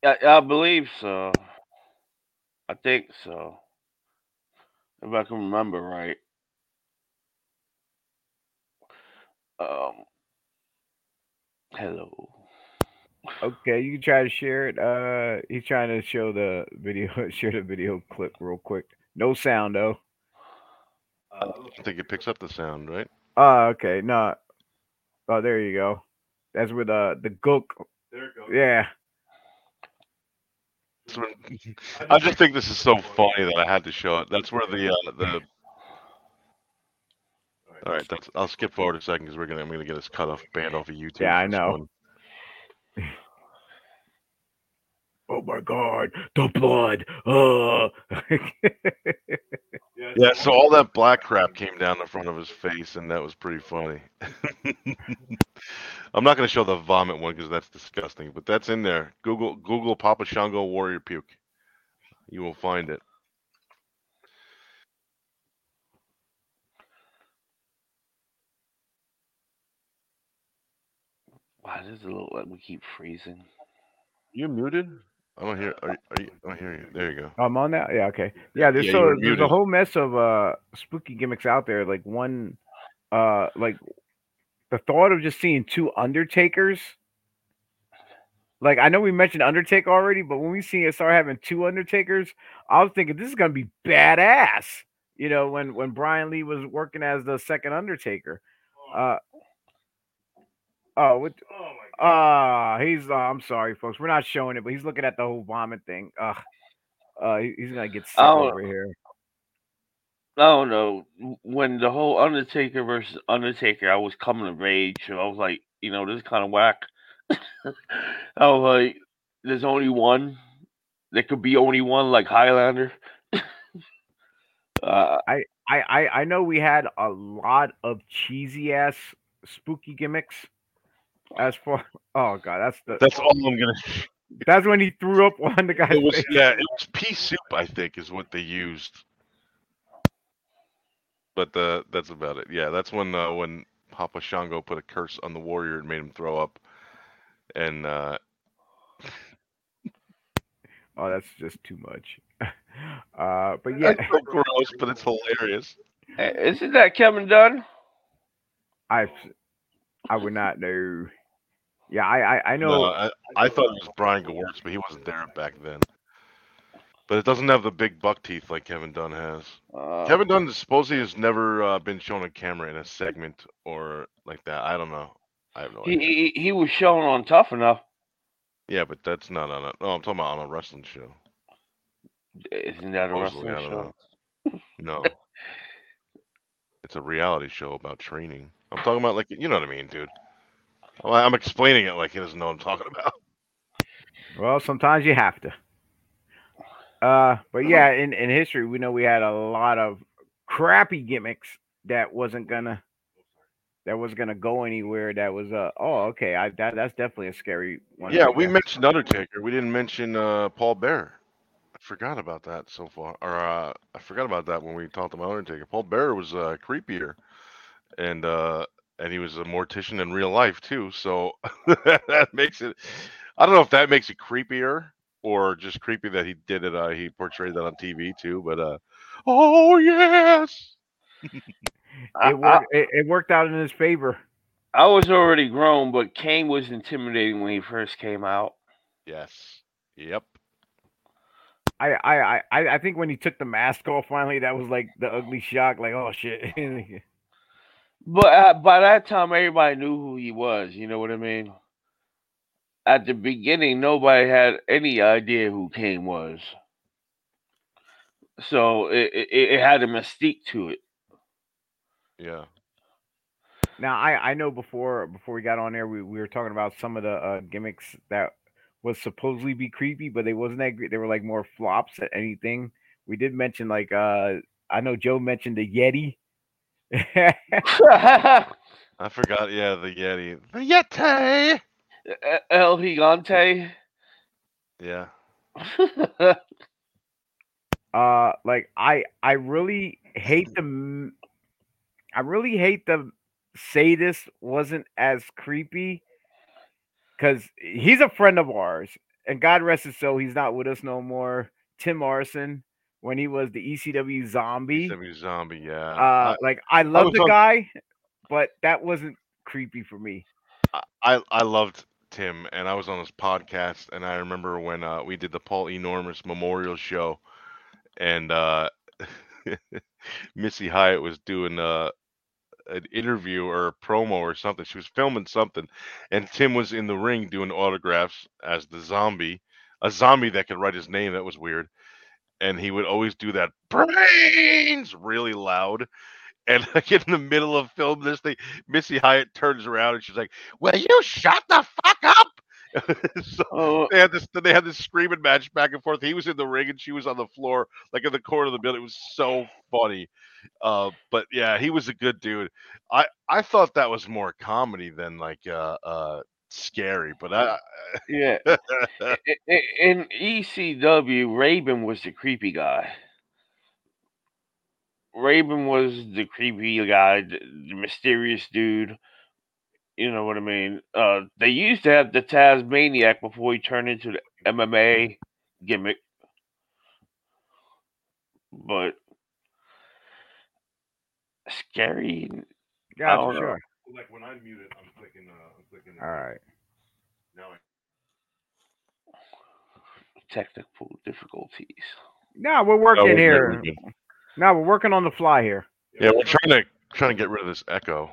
I, I believe so. I think so. If I can remember right. Um. Hello. Okay, you can try to share it. Uh, he's trying to show the video, share the video clip real quick. No sound though. I think it picks up the sound, right? Oh, okay, no. Oh, there you go. That's where the the gook. There it goes. Yeah. I just think this is so funny that I had to show it. That's where the uh, the. All right, that's. I'll skip forward a second because we're gonna. I'm gonna get this cut off, banned off of YouTube. Yeah, I know. one. Oh my God, the blood. Uh. Yeah, Yeah, so all that black crap came down the front of his face, and that was pretty funny. I'm not going to show the vomit one because that's disgusting, but that's in there. Google Google Papa Shango Warrior Puke. You will find it. Wow, this is a little like we keep freezing. You muted? I don't hear. Are, you- are you? I don't hear you. There you go. I'm on now. Yeah. Okay. Yeah. There's Yeah, so you were there's a whole mess of uh spooky gimmicks out there. Like one, uh, like the thought of just seeing two Undertakers. Like I know we mentioned Undertaker already, but when we see it start having two Undertakers, I was thinking this is gonna be badass. You know, when when Brian Lee was working as the second Undertaker. Uh. Oh, what? Oh my Ah, he's. Uh, I'm sorry, folks. We're not showing it, but he's looking at the whole vomit thing. Ugh. Uh, he's gonna get sick Oh. over here. I don't know. When the whole Undertaker versus Undertaker, I was coming of age, so I was like, you know, this is kind of whack. I was like, there's only one. There could be only one, like Highlander. uh, I, I, I know we had a lot of cheesy ass spooky gimmicks. As for oh god, that's the That's all I'm gonna. that's when he threw up on the guy. It was face. yeah. It was pea soup. I think is what they used. But the that's about it. Yeah, that's when uh, when Papa Shango put a curse on the warrior and made him throw up. And uh, Oh, that's just too much. Uh, but yeah, that's so gross, but it's hilarious. eh, isn't that Kevin Dunn? I I would not know. Yeah, I I, I know. No, I, I thought it was Brian Gewirtz, but he wasn't there back then. But it doesn't have the big buck teeth like Kevin Dunn has. Uh, Kevin Dunn supposedly has never uh, been shown on camera in a segment or like that. I don't know. I have no he, idea. he he was shown on Tough Enough. Yeah, but that's not on a. No, I'm talking about on a wrestling show. Isn't that a wrestling I don't show? know. No. it's a reality show about training. I'm talking about like you know what I mean, dude. Well, I'm explaining it like he doesn't know what I'm talking about. Well, sometimes you have to. Uh, but yeah, in, in history, we know we had a lot of crappy gimmicks that wasn't gonna that was gonna go anywhere. That was uh oh okay, I that that's definitely a scary one. Yeah, we mentioned Undertaker. We didn't mention uh, Paul Bearer. I forgot about that so far. Or uh, I forgot about that when we talked about Undertaker. Paul Bearer was uh, creepier, and uh, and he was a mortician in real life too. So that makes it. I don't know if that makes it creepier or just creepy that he did it. Uh, he portrayed that on TV too. But uh, oh yes, it worked. It, it worked out in his favor. I, I was already grown, but Kane was intimidating when he first came out. yes, yep. I, I I I I think when he took the mask off finally, that was like the ugly shock. Like oh shit. But uh, by that time, everybody knew who he was. You know what I mean? At the beginning, nobody had any idea who Kane was. So it, it, it had a mystique to it. Yeah. Now I I know before before we got on there we, we were talking about some of the uh, gimmicks that was supposedly be creepy, but they wasn't that great. They were like more flops at anything. We did mention like uh I know Joe mentioned the Yeti. I forgot. Yeah, the Yeti. The Yeti. El Gigante. Yeah. uh like I I really hate the I really hate the sadist wasn't as creepy because he's a friend of ours and God rest his soul he's not with us no more. Tim Morrison when he was the ECW zombie. Semi zombie. Yeah. Uh like I love the guy, but that wasn't creepy for me. I, I I loved Tim, and I was on his podcast, and I remember when uh, we did the Paul Enormous Memorial Show, and uh, Missy Hyatt was doing uh, an interview or a promo or something. She was filming something, and Tim was in the ring doing autographs as the zombie, a zombie that could write his name. That was weird. And he would always do that brains really loud. And like in the middle of film this thing, Missy Hyatt turns around and she's like, "Will you shut the fuck up?" so Oh, they had this they had this screaming match back and forth. He was in the ring and she was on the floor, like in the corner of the building. It was so funny. Uh, but yeah, he was a good dude. I I thought that was more comedy than like uh uh scary. But I yeah. I- I- In ECW, Raven was the creepy guy. Raven was the creepy guy, the, the mysterious dude. You know what I mean? Uh, they used to have the Tasmaniac before he turned into the MMA gimmick, but scary. Yeah, for know. sure. Like when I'm muted, I'm clicking. Uh, I'm clicking. All right. Now Technical difficulties. No, we're working we're here. good, we're. No, we're working on the fly here. yeah, we're trying to trying to get rid of this echo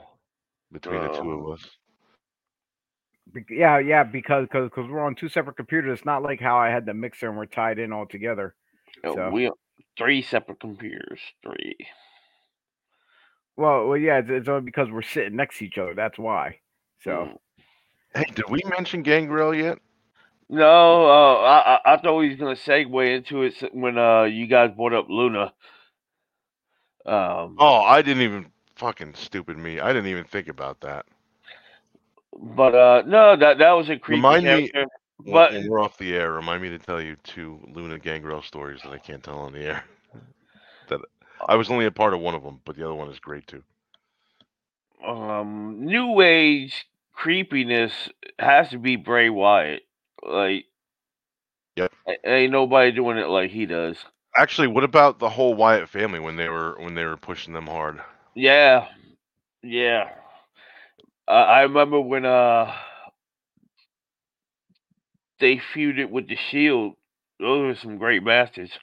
between the two of us. Yeah, yeah, because because because we're on two separate computers. It's not like how I had the mixer and we're tied in all together. Uh, So- We three separate computers. Three. Well, well, yeah, it's, it's only because we're sitting next to each other. That's why. So Mm. Hey, did we mention Gangrel yet? No, uh, I, I I thought he was gonna segue into it when uh you guys brought up Luna. Um, Oh, I didn't even fucking stupid me. I didn't even think about that. but uh no, that that was a creepy Remind character. When- But- when we're off the air, remind me to tell you two Luna Gangrel stories that I can't tell on the air. that I was only a part of one of them, but the other one is great too. Um, new age creepiness has to be Bray Wyatt. Like, Yep. ain't nobody doing it like he does. Actually, what about the whole Wyatt family when they were when they were pushing them hard? Yeah, yeah. I I remember when uh they feuded with the Shield. Those were some great bastards.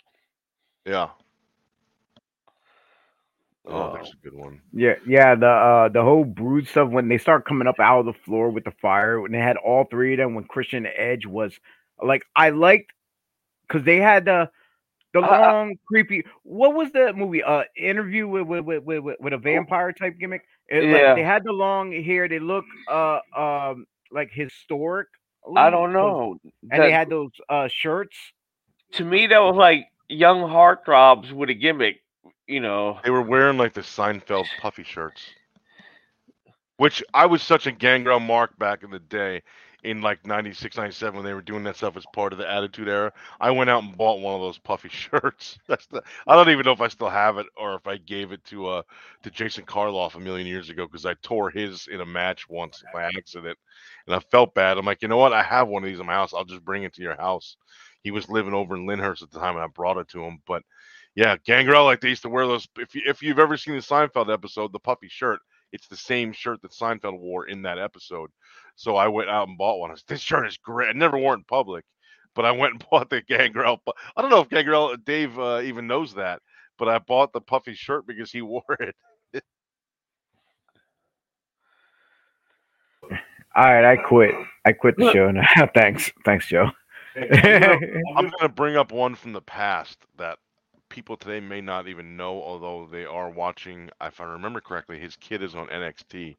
Yeah. Oh, Uh, there's a good one. yeah, yeah, the uh the whole brood stuff when they start coming up out of the floor with the fire when they had all three of them when Christian Edge was like I liked because they had the the I- I- long creepy what was the movie uh interview with with with, with, with- with a vampire type gimmick It, like, Yeah. they had the long hair they look uh um like historic I don't know. and they had those uh shirts to me that was like young heartthrobs with a gimmick. You know, They were wearing like the Seinfeld puffy shirts, which I was such a Gangrel mark back in the day in like 96, 97 when they were doing that stuff as part of the Attitude Era. I went out and bought one of those puffy shirts. That's the, I don't even know if I still have it or if I gave it to uh to Jason Karloff a million years ago because I tore his in a match once by accident and I felt bad. I'm like, you know what? I have one of these in my house. I'll just bring it to your house. He was living over in Lyndhurst at the time and I brought it to him, but yeah, Gangrel, like they used to wear those. If you, if you've ever seen the Seinfeld episode, the puffy shirt, it's the same shirt that Seinfeld wore in that episode. So I went out and bought one. I was, this shirt is great. I never wore it in public, but I went and bought the Gangrel. I don't know if Gangrel Dave uh, even knows that, but I bought the puffy shirt because he wore it. all right I quit I quit the show now thanks thanks Joe Hey, I'm gonna- I'm going to bring up one from the past that people today may not even know, although they are watching. If I remember correctly, his kid is on NXT,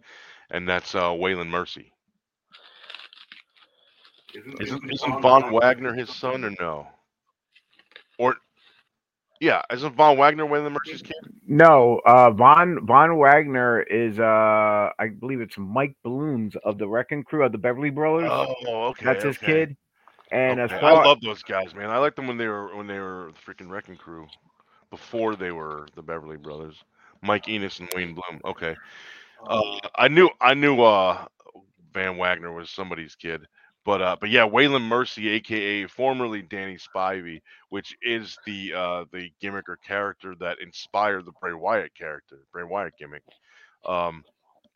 and that's uh, Waylon Mercy. Isn't, Isn't, isn't Von Wagner his son or no? Or yeah, isn't Von Wagner Waylon Mercy's kid? No, uh, Von Von Wagner is uh, I believe it's Mike Balloons of the Wrecking Crew of the Beverly Brothers. Oh, okay. That's his okay, kid. And okay. I love those guys, man. I liked them when they were when they were the freaking Wrecking Crew, before they were the Beverly Brothers. Mike Enos and Wayne Bloom. Okay. Uh, I knew I knew uh, Von Wagner was somebody's kid, but uh, but yeah, Waylon Mercy, aka formerly Danny Spivey, which is the uh, the gimmick or character that inspired the Bray Wyatt character, Bray Wyatt gimmick. Um,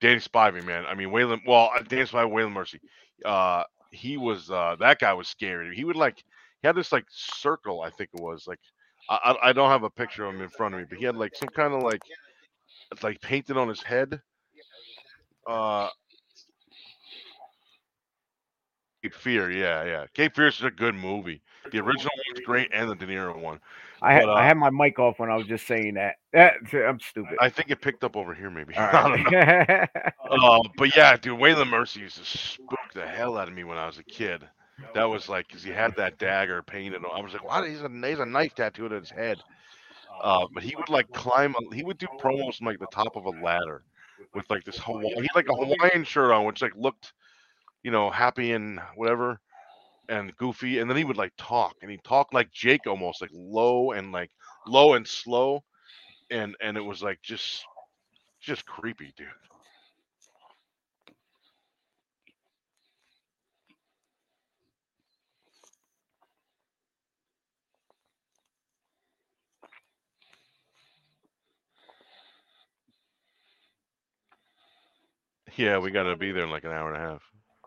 Danny Spivey, man. I mean, Waylon. Well, uh, Danny Spivey, Waylon Mercy. Uh, he was uh, that guy was scary. He would like he had this like circle, I think it was like I I don't have a picture of him in front of me, but he had like some kind of like it's like painted on his head Uh, Cape Fear, yeah, yeah. Cape Fear is a good movie. The original one's great, and the De Niro one. I had uh, I had my mic off when I was just saying that. That- I'm stupid. I think it picked up over here, maybe. All I don't know. right. Uh, but yeah, dude, Waylon Mercy is to spook the hell out of me when I was a kid. That was like because he had that dagger painted. I was like, "Why? He's a he's a knife tattooed on his head." Uh, but he would like climb. He would do promos from like the top of a ladder with like this Hawaii. He had like a Hawaiian shirt on, which like looked, you know, happy and whatever, and goofy. And then he would like talk, and he talked like Jake almost, like low and like low and slow, and and it was like just just creepy, dude. Yeah, we gotta be there in like an hour and a half.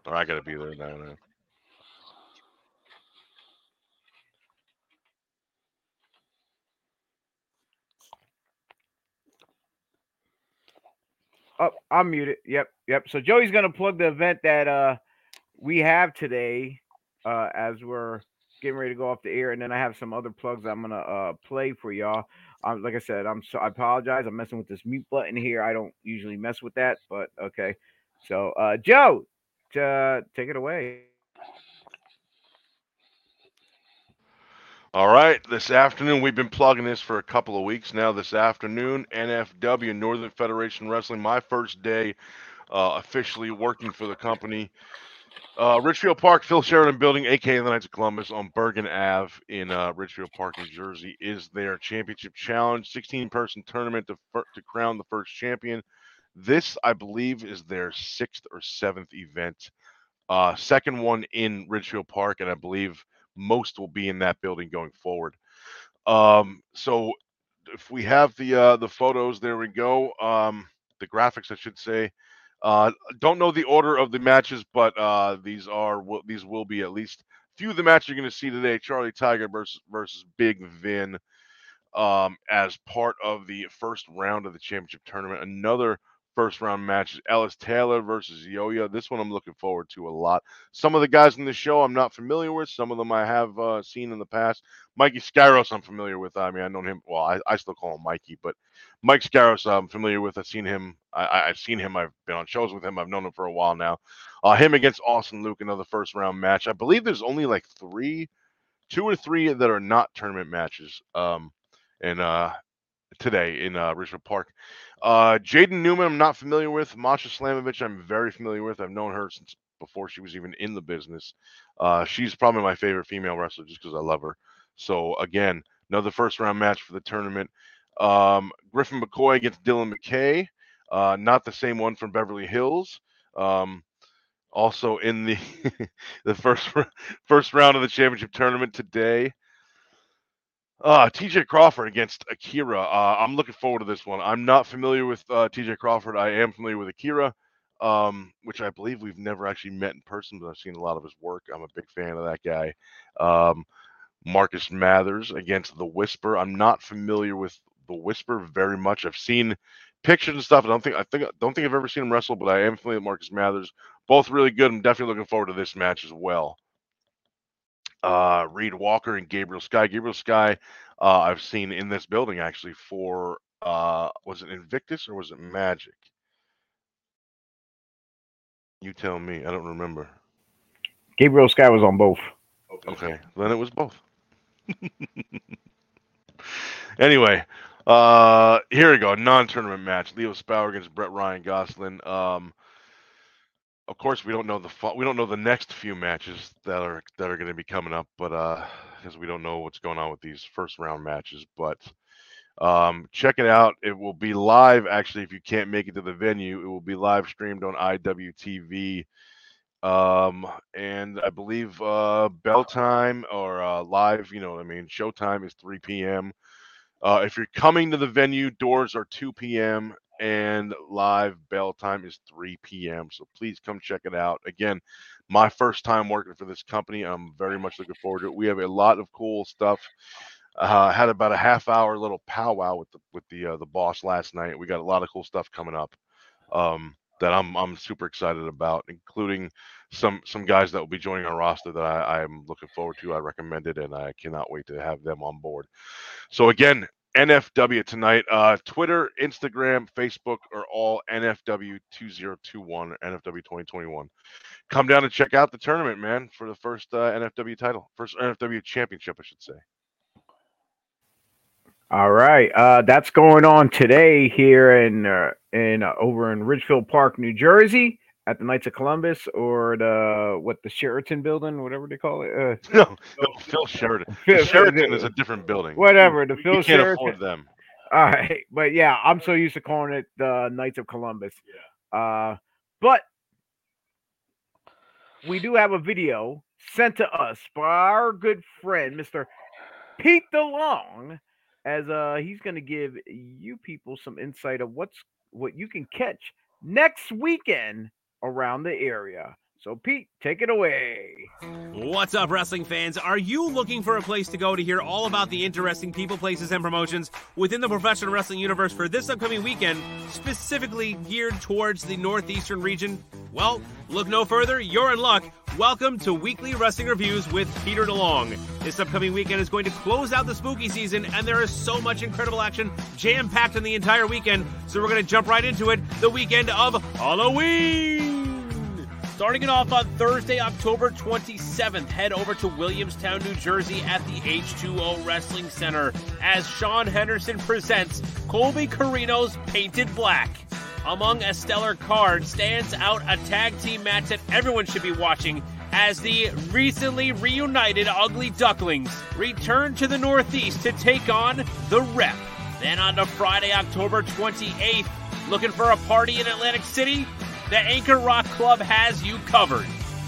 Or I gotta be there in an hour and a half. Oh, I'm muted. Yep, yep. So Joey's gonna plug the event that uh we have today uh as we're getting ready to go off the air, and then I have some other plugs I'm gonna uh play for y'all. Um, like I said, I'm so I apologize. I'm messing with this mute button here. I don't usually mess with that, but okay. So uh Joe, uh, take it away. All right, this afternoon we've been plugging this for a couple of weeks now. This afternoon, NFW Northern Federation Wrestling, my first day uh, officially working for the company. Uh, Ridgefield Park, Phil Sheridan Building, aka the Knights of Columbus, on Bergen Ave in uh, Ridgefield Park, New Jersey, is their championship challenge, 16-person tournament to fir- to crown the first champion. This, I believe, is their sixth or seventh event. Uh, second one in Ridgefield Park, and I believe most will be in that building going forward. Um, so if we have the uh, the photos, there we go. Um, the graphics, I should say. Uh, don't know the order of the matches, but uh, these are will, these will be at least few of the matches you're going to see today. Charlie Tiger versus versus Big Vin um, as part of the first round of the championship tournament. Another first round matches. Ellis Taylor versus Yo-Yo. This one I'm looking forward to a lot. Some of the guys in the show I'm not familiar with. Some of them I have uh, seen in the past. Mikey Scaros I'm familiar with. I mean, I know him. Well, I, I still call him Mikey, but Mike Scaros I'm familiar with. I've seen him. I, I've seen him. I've been on shows with him. I've known him for a while now. Uh, him against Austin Luke, another first round match. I believe there's only like three, two or three that are not tournament matches. Um, and uh, today in uh, Richmond Park. Uh, Jaden Newman, I'm not familiar with. Masha Slamovich, I'm very familiar with. I've known her since before she was even in the business. Uh, she's probably my favorite female wrestler just because I love her. So again, another first round match for the tournament. Um, Griffin McCoy against Dylan McKay. Uh, not the same one from Beverly Hills. Um, also in the the first first round of the championship tournament today. Uh, TJ Crawford against Akira. Uh, I'm looking forward to this one. I'm not familiar with uh, TJ Crawford. I am familiar with Akira, um, which I believe we've never actually met in person, but I've seen a lot of his work. I'm a big fan of that guy. Um, Marcus Mathers against the Whisper. I'm not familiar with the Whisper very much. I've seen pictures and stuff. I don't think I think don't think I've ever seen him wrestle, but I am familiar with Marcus Mathers. Both really good. I'm definitely looking forward to this match as well uh, Reed Walker and Gabriel Sky. Gabriel Sky, uh, I've seen in this building actually for uh, was it Invictus or was it Magic? You tell me. I don't remember. Gabriel Sky was on both. Okay, then it was both. anyway, uh, here we go. Non-tournament match: Leo Spower against Brett Ryan Goslin. Um, of course, we don't know the fu- we don't know the next few matches that are that are going to be coming up, but uh, because we don't know what's going on with these first round matches. But um, check it out. It will be live. Actually, if you can't make it to the venue, it will be live streamed on IWTV. Um, and I believe uh, bell time or uh, live, you know what I mean, showtime is 3 p.m. Uh, if you're coming to the venue, doors are 2 p.m. and live bell time is 3 p.m. So please come check it out. Again, my first time working for this company. I'm very much looking forward to it. We have a lot of cool stuff. Uh, had about a half hour little powwow with the with the uh, the boss last night. We got a lot of cool stuff coming up. Um, that I'm I'm super excited about, including some some guys that will be joining our roster that I, I'm looking forward to. I recommend it, and I cannot wait to have them on board. So again, NFW tonight. Uh, Twitter, Instagram, Facebook are all NFW 2021, NFW 2021. Come down and check out the tournament, man, for the first uh, NFW title, first NFW championship, I should say. All right, uh, that's going on today here in uh, in uh, over in Ridgefield Park, New Jersey, at the Knights of Columbus or the what the Sheraton building, whatever they call it. Uh, No, no, Phil Sheridan. The Sheraton is a different building. whatever the You Phil can't Sheraton. afford them. All right, but yeah, I'm so used to calling it the Knights of Columbus. Yeah. Uh, but we do have a video sent to us by our good friend, Mr. Pete DeLong, as uh he's going to give you people some insight of what's what you can catch next weekend around the area. So, Pete, take it away. What's up, wrestling fans? Are you looking for a place to go to hear all about the interesting people, places, and promotions within the professional wrestling universe for this upcoming weekend, specifically geared towards the northeastern region? Well, look no further. You're in luck. Welcome to Weekly Wrestling Reviews with Peter DeLong. This upcoming weekend is going to close out the spooky season, and there is so much incredible action jam packed in the entire weekend. So we're going to jump right into it the weekend of Halloween. Starting it off on Thursday, October 27th, head over to Williamstown, New Jersey at the H2O Wrestling Center as Sean Henderson presents Colby Corino's Painted Black. Among a stellar card stands out a tag team match that everyone should be watching as the recently reunited Ugly Ducklings return to the Northeast to take on the Rep. Then on to Friday, October 28th, looking for a party in Atlantic City? The Anchor Rock Club has you covered.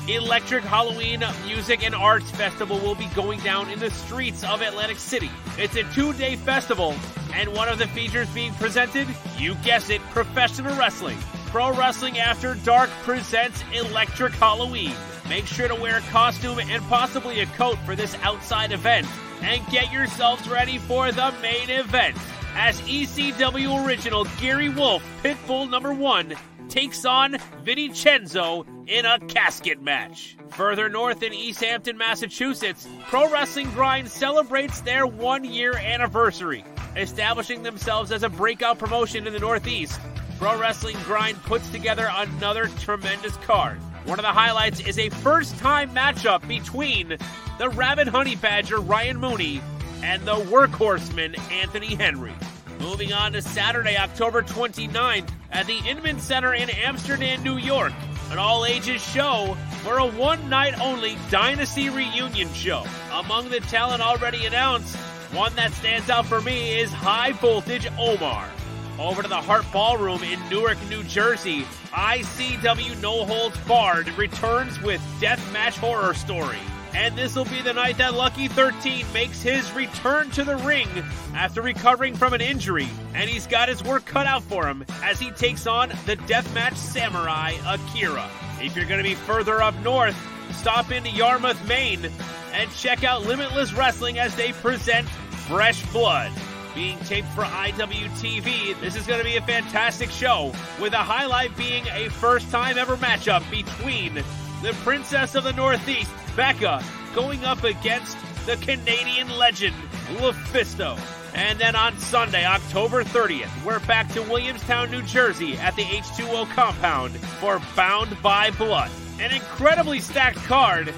Electric Halloween Music and Arts Festival will be going down in the streets of Atlantic City. It's a two day festival, and one of the features being presented, you guessed it, professional wrestling. Pro Wrestling After Dark presents Electric Halloween. Make sure to wear a costume and possibly a coat for this outside event. And get yourselves ready for the main event as ECW original Gary Wolfe, Pitbull number one, takes on Vincenzo in a casket match. Further north in East Hampton, Massachusetts, Pro Wrestling Grind celebrates their one year anniversary. Establishing themselves as a breakout promotion in the Northeast, Pro Wrestling Grind puts together another tremendous card. One of the highlights is a first time matchup between the Rabbit Honey Badger Ryan Mooney and the workhorseman Anthony Henry. Moving on to Saturday, October 29th at the Inman Center in Amsterdam, New York. An all ages show for a one night only Dynasty reunion show. Among the talent already announced, one that stands out for me is High Voltage Omar. Over to the Hart Ballroom in Newark, New Jersey, ICW No Holds Barred returns with Deathmatch Horror Story. And this will be the night that Lucky 13 makes his return to the ring after recovering from an injury. And he's got his work cut out for him as he takes on the Deathmatch Samurai Akira. If you're going to be further up north, stop into Yarmouth, Maine, and check out Limitless Wrestling as they present Fresh Blood. Being taped for IWTV, this is going to be a fantastic show, with a highlight being a first time ever matchup between the Princess of the Northeast, Becca, going up against the Canadian legend, LuFisto. And then on Sunday, October 30th, we're back to Williamstown, New Jersey at the H2O compound for Bound by Blood. An incredibly stacked card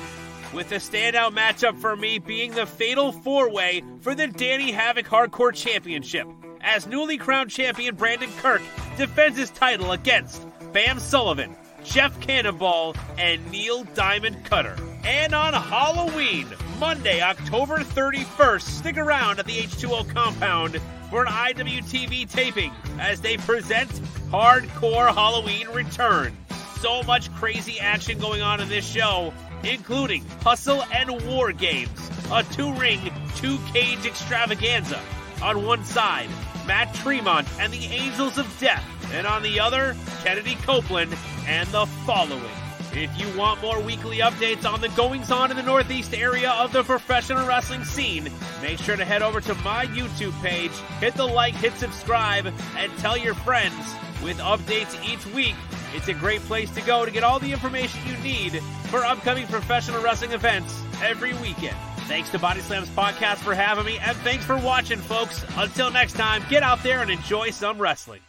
with the standout matchup for me being the fatal four way for the Danny Havoc Hardcore Championship, as newly crowned champion Brandon Kirk defends his title against Bam Sullivan, Jeff Cannonball, and Neil Diamond Cutter. And on Halloween, Monday, October 31st, stick around at the H2O compound for an IWTV taping as they present Hardcore Halloween Return. So much crazy action going on in this show, including Hustle and War Games, a two ring, two cage extravaganza. On one side, Matt Tremont and the Angels of Death, and on the other, Kennedy Copeland and the following. If you want more weekly updates on the goings on in the Northeast area of the professional wrestling scene, make sure to head over to my YouTube page, hit the like, hit subscribe, and tell your friends with updates each week It's a great place to go to get all the information you need for upcoming professional wrestling events every weekend. Thanks to Body Slams Podcast for having me, and thanks for watching, folks. Until next time, get out there and enjoy some wrestling.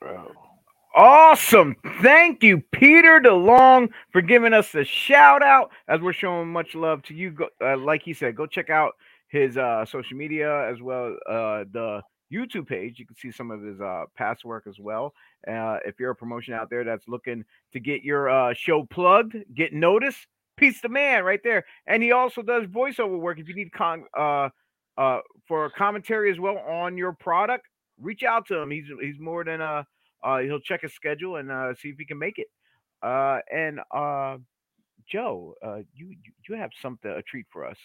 Bro. Awesome. Thank you, Peter DeLong, for giving us a shout out as we're showing much love to you. Uh, like he said, go check out his uh, social media as well uh, the YouTube page. You can see some of his uh, past work as well. Uh, if you're a promotion out there that's looking to get your uh, show plugged, get noticed, piece the man right there. And he also does voiceover work. If you need con uh, uh, for commentary as well on your product, reach out to him. He's he's more than uh, uh he'll check his schedule and uh, see if he can make it. Uh, and uh, Joe, uh, you you have something a treat for us.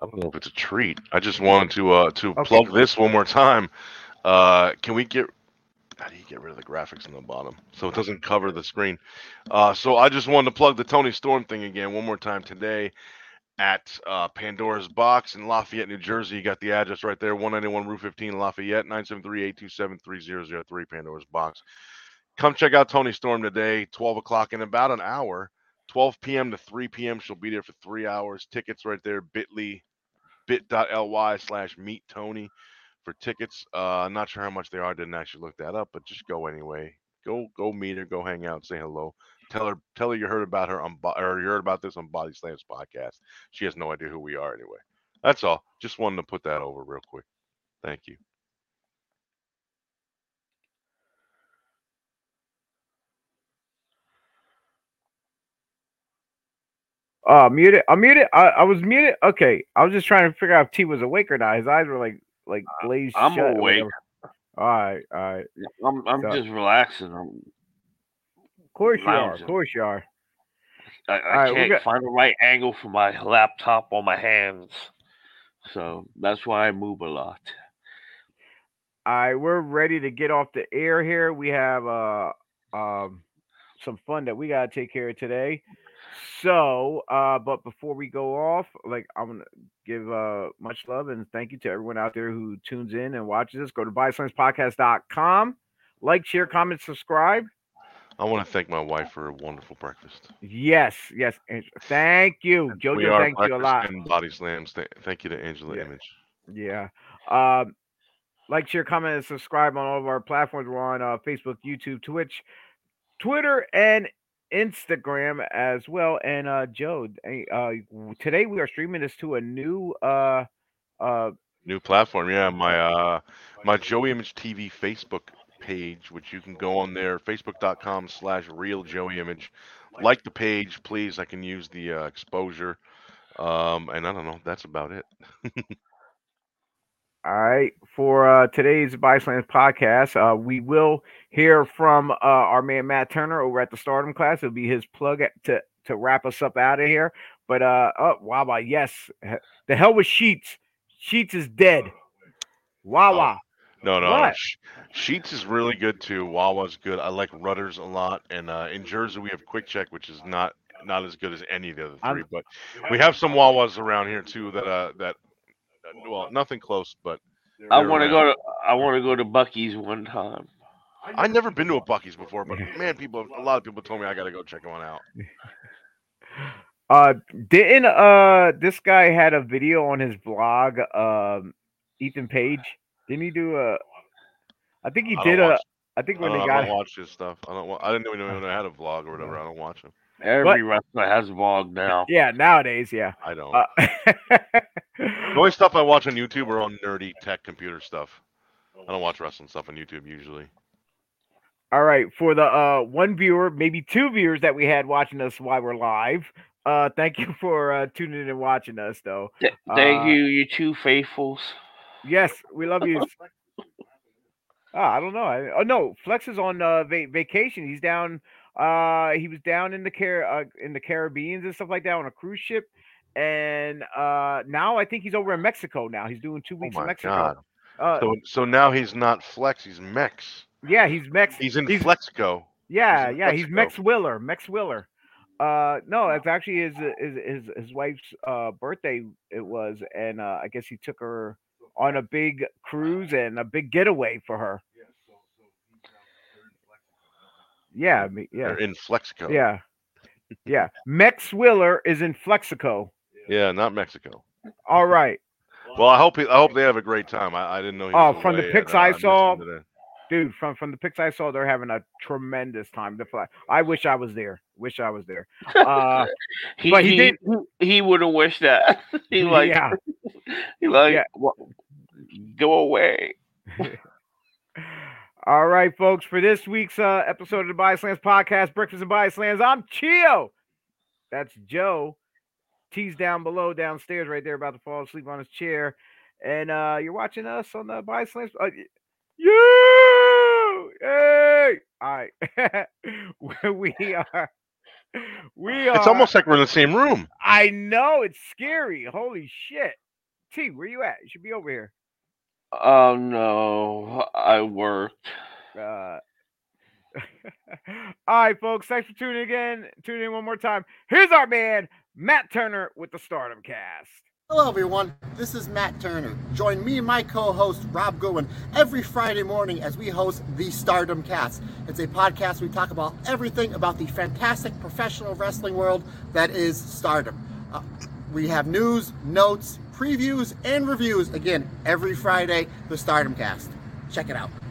I don't know if it's a treat. I just wanted to uh to Okay, plug this one more time. Uh, can we get? How do you get rid of the graphics on the bottom so it doesn't cover the screen? Uh, so I just wanted to plug the Toni Storm thing again one more time today at uh, Pandora's Box in Lafayette, New Jersey. You got the address right there, 191 Route 15, Lafayette, 973-827-3003, Pandora's Box. Come check out Toni Storm today, 12 o'clock in about an hour. 12 p.m. to 3 p.m. She'll be there for three hours. Tickets right there, bit.ly, bit.ly slash meet Toni for tickets. Uh, I'm not sure how much they are. Didn't actually look that up, but just go anyway. Go go meet her. Go hang out. Say hello. Tell her tell her you heard about her on Bo- or you heard about this on Body Slams podcast. She has no idea who we are anyway. That's all. Just wanted to put that over real quick. Thank you. Uh, muted. I'm muted. I, I was muted. Okay, I was just trying to figure out if T was awake or not. His eyes were like like glazed I'm shut. awake. All right, all right. I'm I'm So- just relaxing. I'm, Of course you are. Of course you are. I, I right, can't good. find the right angle for my laptop on my hands, so that's why I move a lot. All right, we're ready to get off the air here. We have uh um some fun that we gotta take care of today. So, uh, but before we go off, like I'm gonna give uh much love and thank you to everyone out there who tunes in and watches us. Go to BodySlamsPodcast.com, like, share, comment, subscribe. I want to thank my wife for a wonderful breakfast. Yes, yes, thank you, Jojo. Thank you a lot. and Body Slams. Thank you to Angela Yeah. Image. Yeah. Um, like, share, comment, and subscribe on all of our platforms. We're on uh, Facebook, YouTube, Twitch, Twitter, and Instagram as well. And uh, Joe, uh, today we are streaming this to a new uh, uh, New platform, yeah. My uh my Joey Image TV Facebook page, which you can go on there, facebook.com slash real Joey Image. Like the page, please. I can use the uh, exposure. Um, and I don't know, that's about it. All right. For uh, today's Body Slams podcast, uh, we will hear from uh, our man Matt Turner over at the Stardom Cast. It'll be his plug at- to to wrap us up out of here. But uh, oh, Wawa, yes, the hell with Sheetz. Sheetz is dead. Wawa. No, no, no. What? Sheetz is really good too. Wawa's good. I like Rutters a lot. And uh, in Jersey, we have QuickChek, which is not not as good as any of the other I'm- three. But we have some Wawas around here too that uh that uh, well, nothing close, but I want to go to I want to go to Buc-ee's one time. I never been to a Buc-ee's before. But man, people, a lot of people told me I got to go check one out. Uh, didn't uh this guy had a video on his blog? Um, Ethan Page. Didn't he do a? I think he I did don't a. watch- I think when don't, they I don't watch his stuff. I don't. wa- I didn't even know I had a vlog or whatever. I don't watch him. Every wrestler has a vlog now. yeah nowadays yeah. I don't. Uh, the only stuff I watch on YouTube are on nerdy tech computer stuff. I don't watch wrestling stuff on YouTube usually. All right, for the uh one viewer, maybe two viewers that we had watching us while we're live. Uh thank you for uh tuning in and watching us though. Th- Thank Uh, you, you two faithfuls. Yes, we love you. Ah, I don't know. I, oh no, Flex is on uh va- vacation. He's down uh he was down in the Car- uh, in the Caribbean and stuff like that on a cruise ship. And uh now I think he's over in Mexico now. He's doing 2 Oh weeks in my Mexico. god! Uh So so now he's not Flex. He's Mex. yeah, he's Mex He's in he's, Flexco. Yeah, in yeah, he's Mex Willer, Mex Willer. Uh, no, it's actually his his his, his wife's uh birthday. It was, and uh, I guess he took her on a big cruise and a big getaway for her. Yeah, me- yeah, They're in Flexico. yeah, yeah. Mex Willer is in Flexico. Yeah, not Mexico. All right, Well, I hope he, I hope they have a great time. I, I didn't know. He Oh, was from the pics and, uh, I saw, dude. From from the pics I saw, they're having a tremendous time to fly. I wish I was there. Wish I was there. Uh, He But he he, did- he would have wished that. he like yeah. he like Yeah. "Wha- go away. All right, folks. For this week's uh, episode of the Body Slams podcast, Breakfast and Body Slams, I'm Chio. That's Joe. T's down below, downstairs, right there, about to fall asleep on his chair. And uh, you're watching us on the Body Slams. Uh, you! Hey! All right. we are. We are. It's almost like we're in the same room. I know. It's scary. Holy shit. T, where you at? You should be over here. Oh no, I worked. Uh, all right, folks. Thanks for tuning again. Tune in one more time. Here's our man, Matt Turner, with the Stardom Cast. Hello, everyone. This is Matt Turner. Join me and my co host, Rob Goodwin, every Friday morning as we host the Stardom Cast. It's a podcast we talk about everything about the fantastic professional wrestling world that is stardom. Uh, we have news, notes, previews, and reviews again every Friday, the Stardom Cast. Check it out.